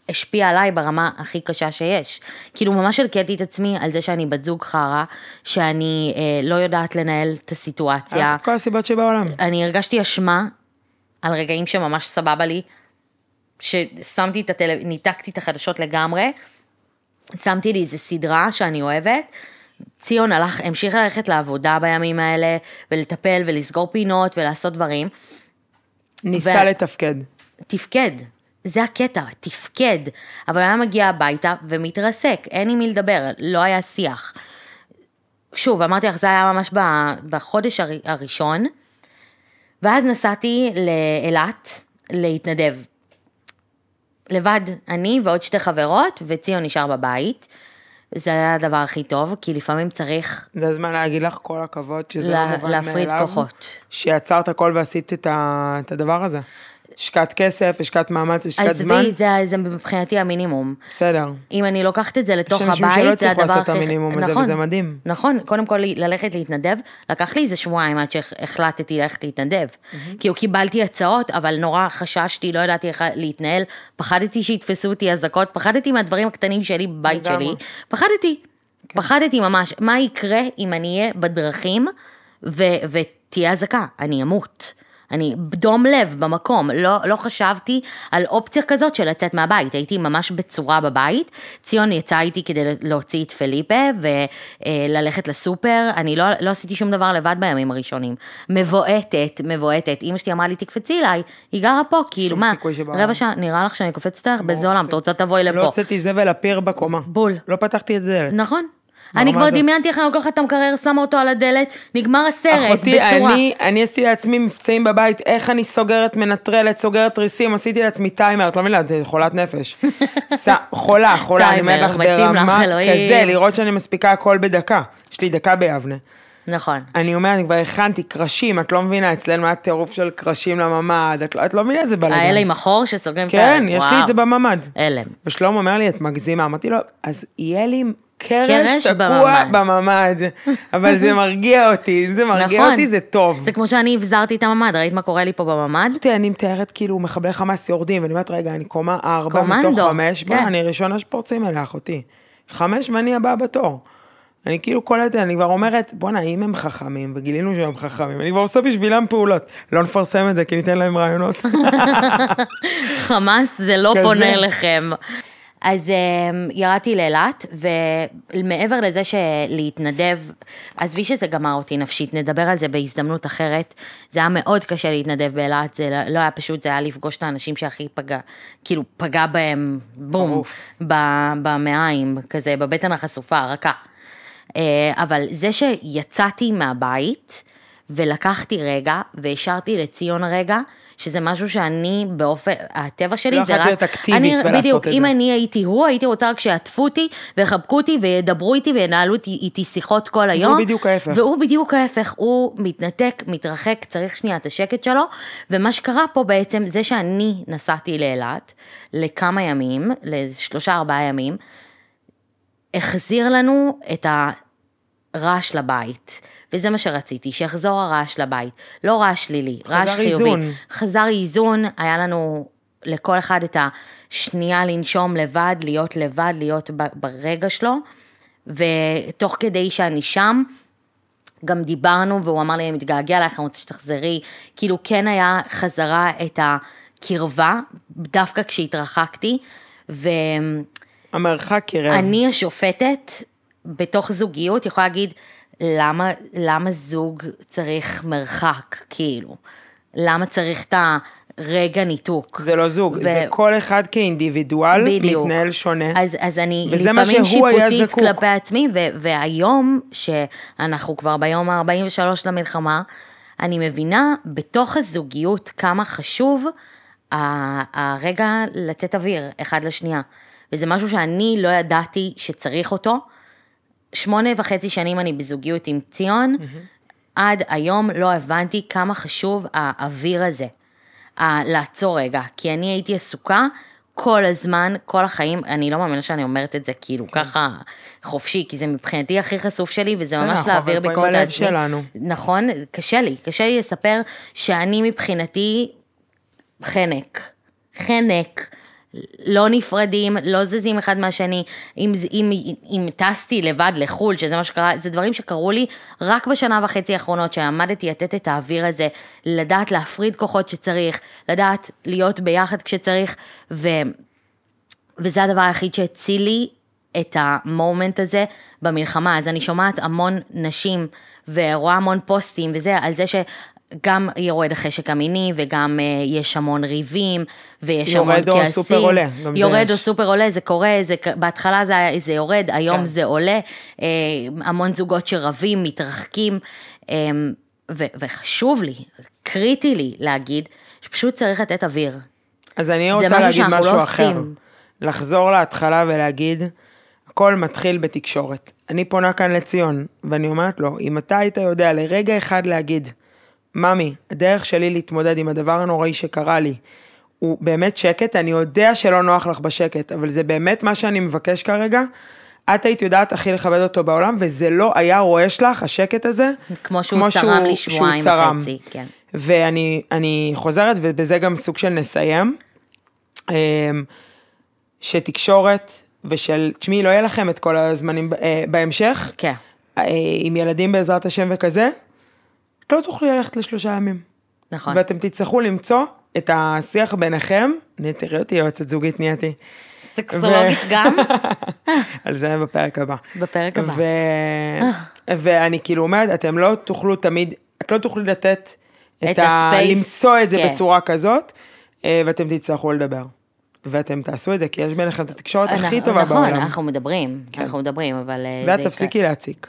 [SPEAKER 1] השפיע עליי ברמה הכי קשה שיש. כאילו ממש הלקטתי את עצמי על זה שאני בת זוג חרא, שאני אה, לא יודעת לנהל את הסיטואציה.
[SPEAKER 2] לך את כל הסיבות שבעולם.
[SPEAKER 1] אני הרגשתי אשמה על רגעים שממש סבבה לי, ששמתי את הטלו... ניתקתי את החדשות לגמרי, שמתי לי איזה סדרה שאני אוהבת. ציון הלך, המשיך ללכת לעבודה בימים האלה, ולטפל ולסגור פינות ולעשות דברים.
[SPEAKER 2] ניסה
[SPEAKER 1] ו-
[SPEAKER 2] לתפקד.
[SPEAKER 1] תפקד, זה הקטע, תפקד. אבל היה מגיע הביתה ומתרסק, אין עם מי לדבר, לא היה שיח. שוב, אמרתי לך, זה היה ממש בחודש הר- הראשון, ואז נסעתי לאילת להתנדב. לבד, אני ועוד שתי חברות, וציון נשאר בבית. זה היה הדבר הכי טוב, כי לפעמים צריך
[SPEAKER 2] זה הזמן להגיד לך כל הכבוד, שזה לא מובן
[SPEAKER 1] להפריד
[SPEAKER 2] מאליו.
[SPEAKER 1] כוחות.
[SPEAKER 2] שיצרת הכל ועשית את, ה, את הדבר הזה. השקעת כסף, השקעת מאמץ, השקעת
[SPEAKER 1] עזבי,
[SPEAKER 2] זמן,
[SPEAKER 1] זה, זה מבחינתי המינימום.
[SPEAKER 2] בסדר.
[SPEAKER 1] אם אני לוקחת את זה לתוך
[SPEAKER 2] יש אנשים
[SPEAKER 1] הבית,
[SPEAKER 2] שלא
[SPEAKER 1] זה
[SPEAKER 2] הצליחו
[SPEAKER 1] הדבר
[SPEAKER 2] לעשות
[SPEAKER 1] הכי...
[SPEAKER 2] את המינימום הזה,
[SPEAKER 1] נכון,
[SPEAKER 2] וזה מדהים.
[SPEAKER 1] נכון, קודם כל ללכת להתנדב, לקח לי איזה שבועיים עד שהחלטתי ללכת להתנדב. כאילו קיבלתי הצעות, אבל נורא חששתי, לא ידעתי איך להתנהל, פחדתי שיתפסו אותי אזעקות, פחדתי מהדברים הקטנים שלי בבית
[SPEAKER 2] לגמרי.
[SPEAKER 1] שלי, פחדתי, פחדתי ממש, מה יקרה אם אני אהיה בדרכים ו- ותהיה אזעקה, אני אמות. אני בדום לב במקום, לא, לא חשבתי על אופציה כזאת של לצאת מהבית, הייתי ממש בצורה בבית, ציון יצא איתי כדי להוציא את פליפה וללכת לסופר, אני לא, לא עשיתי שום דבר לבד בימים הראשונים, מבועטת, מבועטת, אמא שלי אמרה לי תקפצי אליי, היא גרה פה, כאילו מה. רבע שעה, נראה לך שאני קופצת? באיזה עולם, אתה רוצה תבואי לפה,
[SPEAKER 2] לא הוצאתי זבל לפיר בקומה.
[SPEAKER 1] בול.
[SPEAKER 2] לא פתחתי את הדלת.
[SPEAKER 1] נכון. אני כבר. דמיינתי איך אני לוקחת את המקרר, שמה אותו על הדלת, נגמר הסרט,
[SPEAKER 2] אחותי,
[SPEAKER 1] בצורה.
[SPEAKER 2] אני, אני עשיתי לעצמי מבצעים בבית, איך אני סוגרת, מנטרלת, סוגרת תריסים, עשיתי לעצמי טיימר, את לא מבינה, זה חולת נפש. חולה, חולה, אני אומרת לך ברמה. כזה, לראות שאני מספיקה הכל בדקה. יש לי דקה ביבנה.
[SPEAKER 1] נכון.
[SPEAKER 2] אני אומרת, אני כבר הכנתי קרשים, את לא מבינה, אצלנו היה טירוף של קרשים לממ"ד, את לא, את לא מבינה איזה בלאגן.
[SPEAKER 1] האלה עם החור שסוגרים את ה...
[SPEAKER 2] כן, יש לי
[SPEAKER 1] וואו.
[SPEAKER 2] את זה בממ"ד.
[SPEAKER 1] הלם.
[SPEAKER 2] ושלמה אומר לי, את מגזימה. אמרתי לו, אז יהיה לי קרש תקוע
[SPEAKER 1] בממ"ד."
[SPEAKER 2] בממ"ד, אבל זה מרגיע אותי, אם זה מרגיע
[SPEAKER 1] נכון.
[SPEAKER 2] אותי זה טוב.
[SPEAKER 1] זה כמו שאני הבזרתי את הממ"ד, ראית מה קורה לי פה בממ"ד?
[SPEAKER 2] אותי, אני מתארת כאילו מחבלי חמאס יורדים, ואני אומרת, רגע, אני קומה ארבע מתוך חמש, בוא,
[SPEAKER 1] כן.
[SPEAKER 2] אני ראשונה שפורצים אליה, אחותי. חמש ואני הבאה בתור. אני כאילו קולטת, אני כבר אומרת, בואנה, אם הם חכמים, וגילינו שהם חכמים, אני כבר עושה בשבילם פעולות. לא נפרסם את זה, כי ניתן להם רעיונות.
[SPEAKER 1] חמאס זה לא
[SPEAKER 2] כזה.
[SPEAKER 1] פונה אליכם. אז um, ירדתי לאילת, ומעבר לזה שלהתנדב, עזבי שזה גמר אותי נפשית, נדבר על זה בהזדמנות אחרת. זה היה מאוד קשה להתנדב באילת, זה לא- לא היה פשוט, זה היה לפגוש את האנשים שהכי פגע, כאילו פגע בהם, בום. ב- במעיים, כזה, בבטן החשופה, הרכה. אה, אבל זה שיצאתי מהבית, ולקחתי רגע, והשארתי לציון רגע, שזה משהו שאני באופן, הטבע שלי
[SPEAKER 2] לא
[SPEAKER 1] זה
[SPEAKER 2] יכולת
[SPEAKER 1] רק...
[SPEAKER 2] להיות אקטיבית
[SPEAKER 1] אני,
[SPEAKER 2] ולעשות
[SPEAKER 1] בדיוק,
[SPEAKER 2] את
[SPEAKER 1] אם
[SPEAKER 2] זה.
[SPEAKER 1] אני הייתי הוא, הייתי רוצה רק שיעטפו אותי, ויחבקו אותי, וידברו איתי, וינהלו איתי, שיחות כל היום.
[SPEAKER 2] בדיוק ההפך.
[SPEAKER 1] והוא בדיוק ההפך, הוא מתנתק, מתרחק, צריך שנייה את השקט שלו, ומה שקרה פה בעצם, זה שאני נסעתי לאילת לכמה ימים, לשלושה ארבעה ימים, החזיר לנו את הרעש לבית. וזה מה שרציתי, שיחזור הרעש לבית. לא רעש שלילי, רעש
[SPEAKER 2] חזר
[SPEAKER 1] חיובי.
[SPEAKER 2] איזון.
[SPEAKER 1] חזר איזון, היה לנו לכל אחד את השנייה לנשום לבד, להיות לבד, להיות ברגע שלו, ותוך כדי שאני שם, גם דיברנו, והוא אמר לי, אני מתגעגע אלייך, אני רוצה שתחזרי. כאילו, כן היה חזרה את הקרבה, דווקא כשהתרחקתי, ואני
[SPEAKER 2] המרחק קירב.
[SPEAKER 1] השופטת, בתוך זוגיות, יכולה להגיד, למה, למה זוג צריך מרחק, כאילו? למה צריך את הרגע ניתוק?
[SPEAKER 2] זה לא זוג,
[SPEAKER 1] ו-
[SPEAKER 2] זה כל אחד כאינדיבידואל
[SPEAKER 1] בדיוק.
[SPEAKER 2] מתנהל שונה.
[SPEAKER 1] אז, אז אני לפעמים שיפוטית. כלפי עצמי, ו- והיום, שאנחנו כבר ביום ה-43 למלחמה, אני מבינה בתוך הזוגיות כמה חשוב ה- הרגע לתת אוויר אחד לשנייה. וזה משהו שאני לא ידעתי שצריך אותו. שמונה וחצי שנים אני בזוגיות עם ציון, עד היום לא הבנתי כמה חשוב האוויר הזה. ה- לעצור רגע, כי אני הייתי עסוקה כל הזמן, כל החיים, אני לא מאמינה שאני אומרת את זה כאילו ככה חופשי, כי זה מבחינתי הכי חשוף שלי, וזה
[SPEAKER 2] כן.
[SPEAKER 1] ממש להעביר ביקורת על עצמי. נכון, קשה לי, קשה לי לספר שאני מבחינתי חנק, חנק. לא נפרדים, לא זזים אחד מהשני. אם, אם, אם טסתי לבד לחו"ל, שזה מה שקרה, זה דברים שקרו לי רק בשנה וחצי האחרונות, שלמדתי לתת את האוויר הזה, לדעת להפריד כוחות שצריך, לדעת להיות ביחד כשצריך, ו, וזה הדבר היחיד שהציל לי את המומנט הזה במלחמה. אז אני שומעת המון נשים ורואה המון פוסטים וזה, על זה שגם יורד החשק המיני וגם אה, יש המון ריבים ויש
[SPEAKER 2] יורד
[SPEAKER 1] המון
[SPEAKER 2] או
[SPEAKER 1] כעסים.
[SPEAKER 2] סופר עולה, גם זה
[SPEAKER 1] יורד. או סופר עולה, זה קורה, זה, בהתחלה זה, זה יורד, היום
[SPEAKER 2] כן.
[SPEAKER 1] זה עולה. אה, המון זוגות שרבים, מתרחקים, אה, ו, וחשוב לי, קריטי לי להגיד, שפשוט צריך לתת אוויר.
[SPEAKER 2] אז אני רוצה להגיד משהו
[SPEAKER 1] לא
[SPEAKER 2] אחר.
[SPEAKER 1] עושים.
[SPEAKER 2] לחזור להתחלה ולהגיד, הכל מתחיל בתקשורת. אני פונה כאן לציון, ואני אומרת לו, אם אתה היית יודע לרגע אחד להגיד, ממי, הדרך שלי להתמודד עם הדבר הנוראי שקרה לי, הוא באמת שקט, אני יודע שלא נוח לך בשקט, אבל זה באמת מה שאני מבקש כרגע. את היית יודעת הכי לכבד אותו בעולם, וזה לא היה רועש לך, השקט הזה,
[SPEAKER 1] כמו שהוא צרם לי שבועיים
[SPEAKER 2] שהוא.
[SPEAKER 1] וחצי, כן.
[SPEAKER 2] ואני אני חוזרת, ובזה גם סוג של נסיים, אמ, שתקשורת ושל, תשמעי, לא יהיה לכם את כל הזמנים אה, בהמשך,
[SPEAKER 1] כן.
[SPEAKER 2] אה, עם ילדים בעזרת השם וכזה, את לא תוכלי ללכת לשלושה ימים.
[SPEAKER 1] נכון.
[SPEAKER 2] ואתם תצטרכו למצוא את השיח ביניכם, תראי אותי יועצת זוגית נהייתי.
[SPEAKER 1] סקסולוגית
[SPEAKER 2] ו-
[SPEAKER 1] גם,
[SPEAKER 2] על זה בפרק הבא.
[SPEAKER 1] בפרק הבא.
[SPEAKER 2] ו... ואני כאילו אומרת, אתם לא תוכלו תמיד, את לא תוכלי לתת את,
[SPEAKER 1] את
[SPEAKER 2] ה...
[SPEAKER 1] הספייס,
[SPEAKER 2] למצוא את זה
[SPEAKER 1] כן.
[SPEAKER 2] בצורה כזאת, אה, ואתם תצטרכו לדבר. ואתם תעשו את זה, כי יש ביניכם את התקשורת הכי
[SPEAKER 1] אנחנו-
[SPEAKER 2] טובה
[SPEAKER 1] נכון,
[SPEAKER 2] בעולם.
[SPEAKER 1] אנחנו מדברים, אנחנו מדברים, אבל... אה,
[SPEAKER 2] ואת תפסיקי להציק.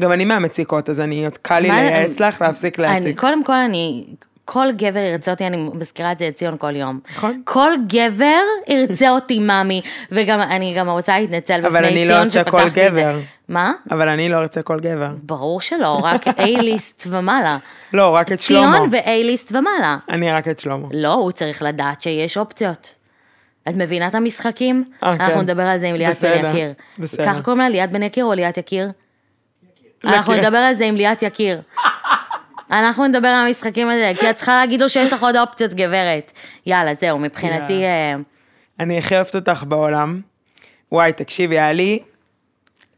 [SPEAKER 2] גם אני מהמציקות, אז אני, עוד קל לי לייעץ לך להפסיק
[SPEAKER 1] אני,
[SPEAKER 2] להציק.
[SPEAKER 1] קודם כל אני, כל גבר ירצה אותי, אני מזכירה את זה לציון כל יום.
[SPEAKER 2] נכון.
[SPEAKER 1] כל גבר ירצה אותי מאמי, וגם אני גם רוצה להתנצל
[SPEAKER 2] אבל
[SPEAKER 1] בפני
[SPEAKER 2] אני לא
[SPEAKER 1] ציון
[SPEAKER 2] ארצה
[SPEAKER 1] שפתחתי
[SPEAKER 2] כל
[SPEAKER 1] את זה.
[SPEAKER 2] גבר.
[SPEAKER 1] מה?
[SPEAKER 2] אבל אני לא ארצה כל גבר.
[SPEAKER 1] ברור שלא, רק A-ליסט ומעלה.
[SPEAKER 2] לא, רק את שלמה.
[SPEAKER 1] ציון ו-A-ליסט ומעלה.
[SPEAKER 2] אני רק את שלמה.
[SPEAKER 1] לא, הוא צריך לדעת שיש אופציות. את מבינה את המשחקים?
[SPEAKER 2] אה, כן.
[SPEAKER 1] אנחנו נדבר על זה עם ליאת בן יקיר.
[SPEAKER 2] בסדר.
[SPEAKER 1] ככה קוראים לה ליאת בן יקיר או ליאת יקיר? אנחנו. נדבר על זה עם ליאת יקיר. אנחנו נדבר על המשחקים האלה, כי את צריכה להגיד לו שיש לך עוד אופציות, גברת. יאללה, זהו, מבחינתי... אה,
[SPEAKER 2] אני הכי אוהבת אותך בעולם. וואי, תקשיבי, היה לי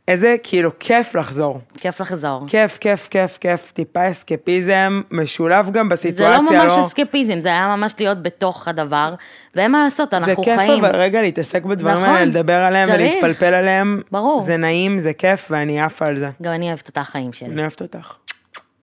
[SPEAKER 2] איזה כאילו כיף לחזור.
[SPEAKER 1] כיף לחזור.
[SPEAKER 2] כיף, כיף, כיף, כיף, טיפה אסקפיזם, משולב גם
[SPEAKER 1] זה
[SPEAKER 2] בסיטואציה,
[SPEAKER 1] לא ממש
[SPEAKER 2] לא...
[SPEAKER 1] אסקפיזם, זה היה ממש להיות בתוך הדבר, ואין מה לעשות,
[SPEAKER 2] זה
[SPEAKER 1] אנחנו
[SPEAKER 2] כיף
[SPEAKER 1] חיים.
[SPEAKER 2] אבל רגע להתעסק בדברים
[SPEAKER 1] נכון,
[SPEAKER 2] האלה, לדבר עליהם
[SPEAKER 1] צריך.
[SPEAKER 2] ולהתפלפל עליהם.
[SPEAKER 1] ברור.
[SPEAKER 2] זה נעים, זה כיף ואני עפה על זה.
[SPEAKER 1] גם אני אוהבת אותה החיים שלי.
[SPEAKER 2] אני אוהבת אותך.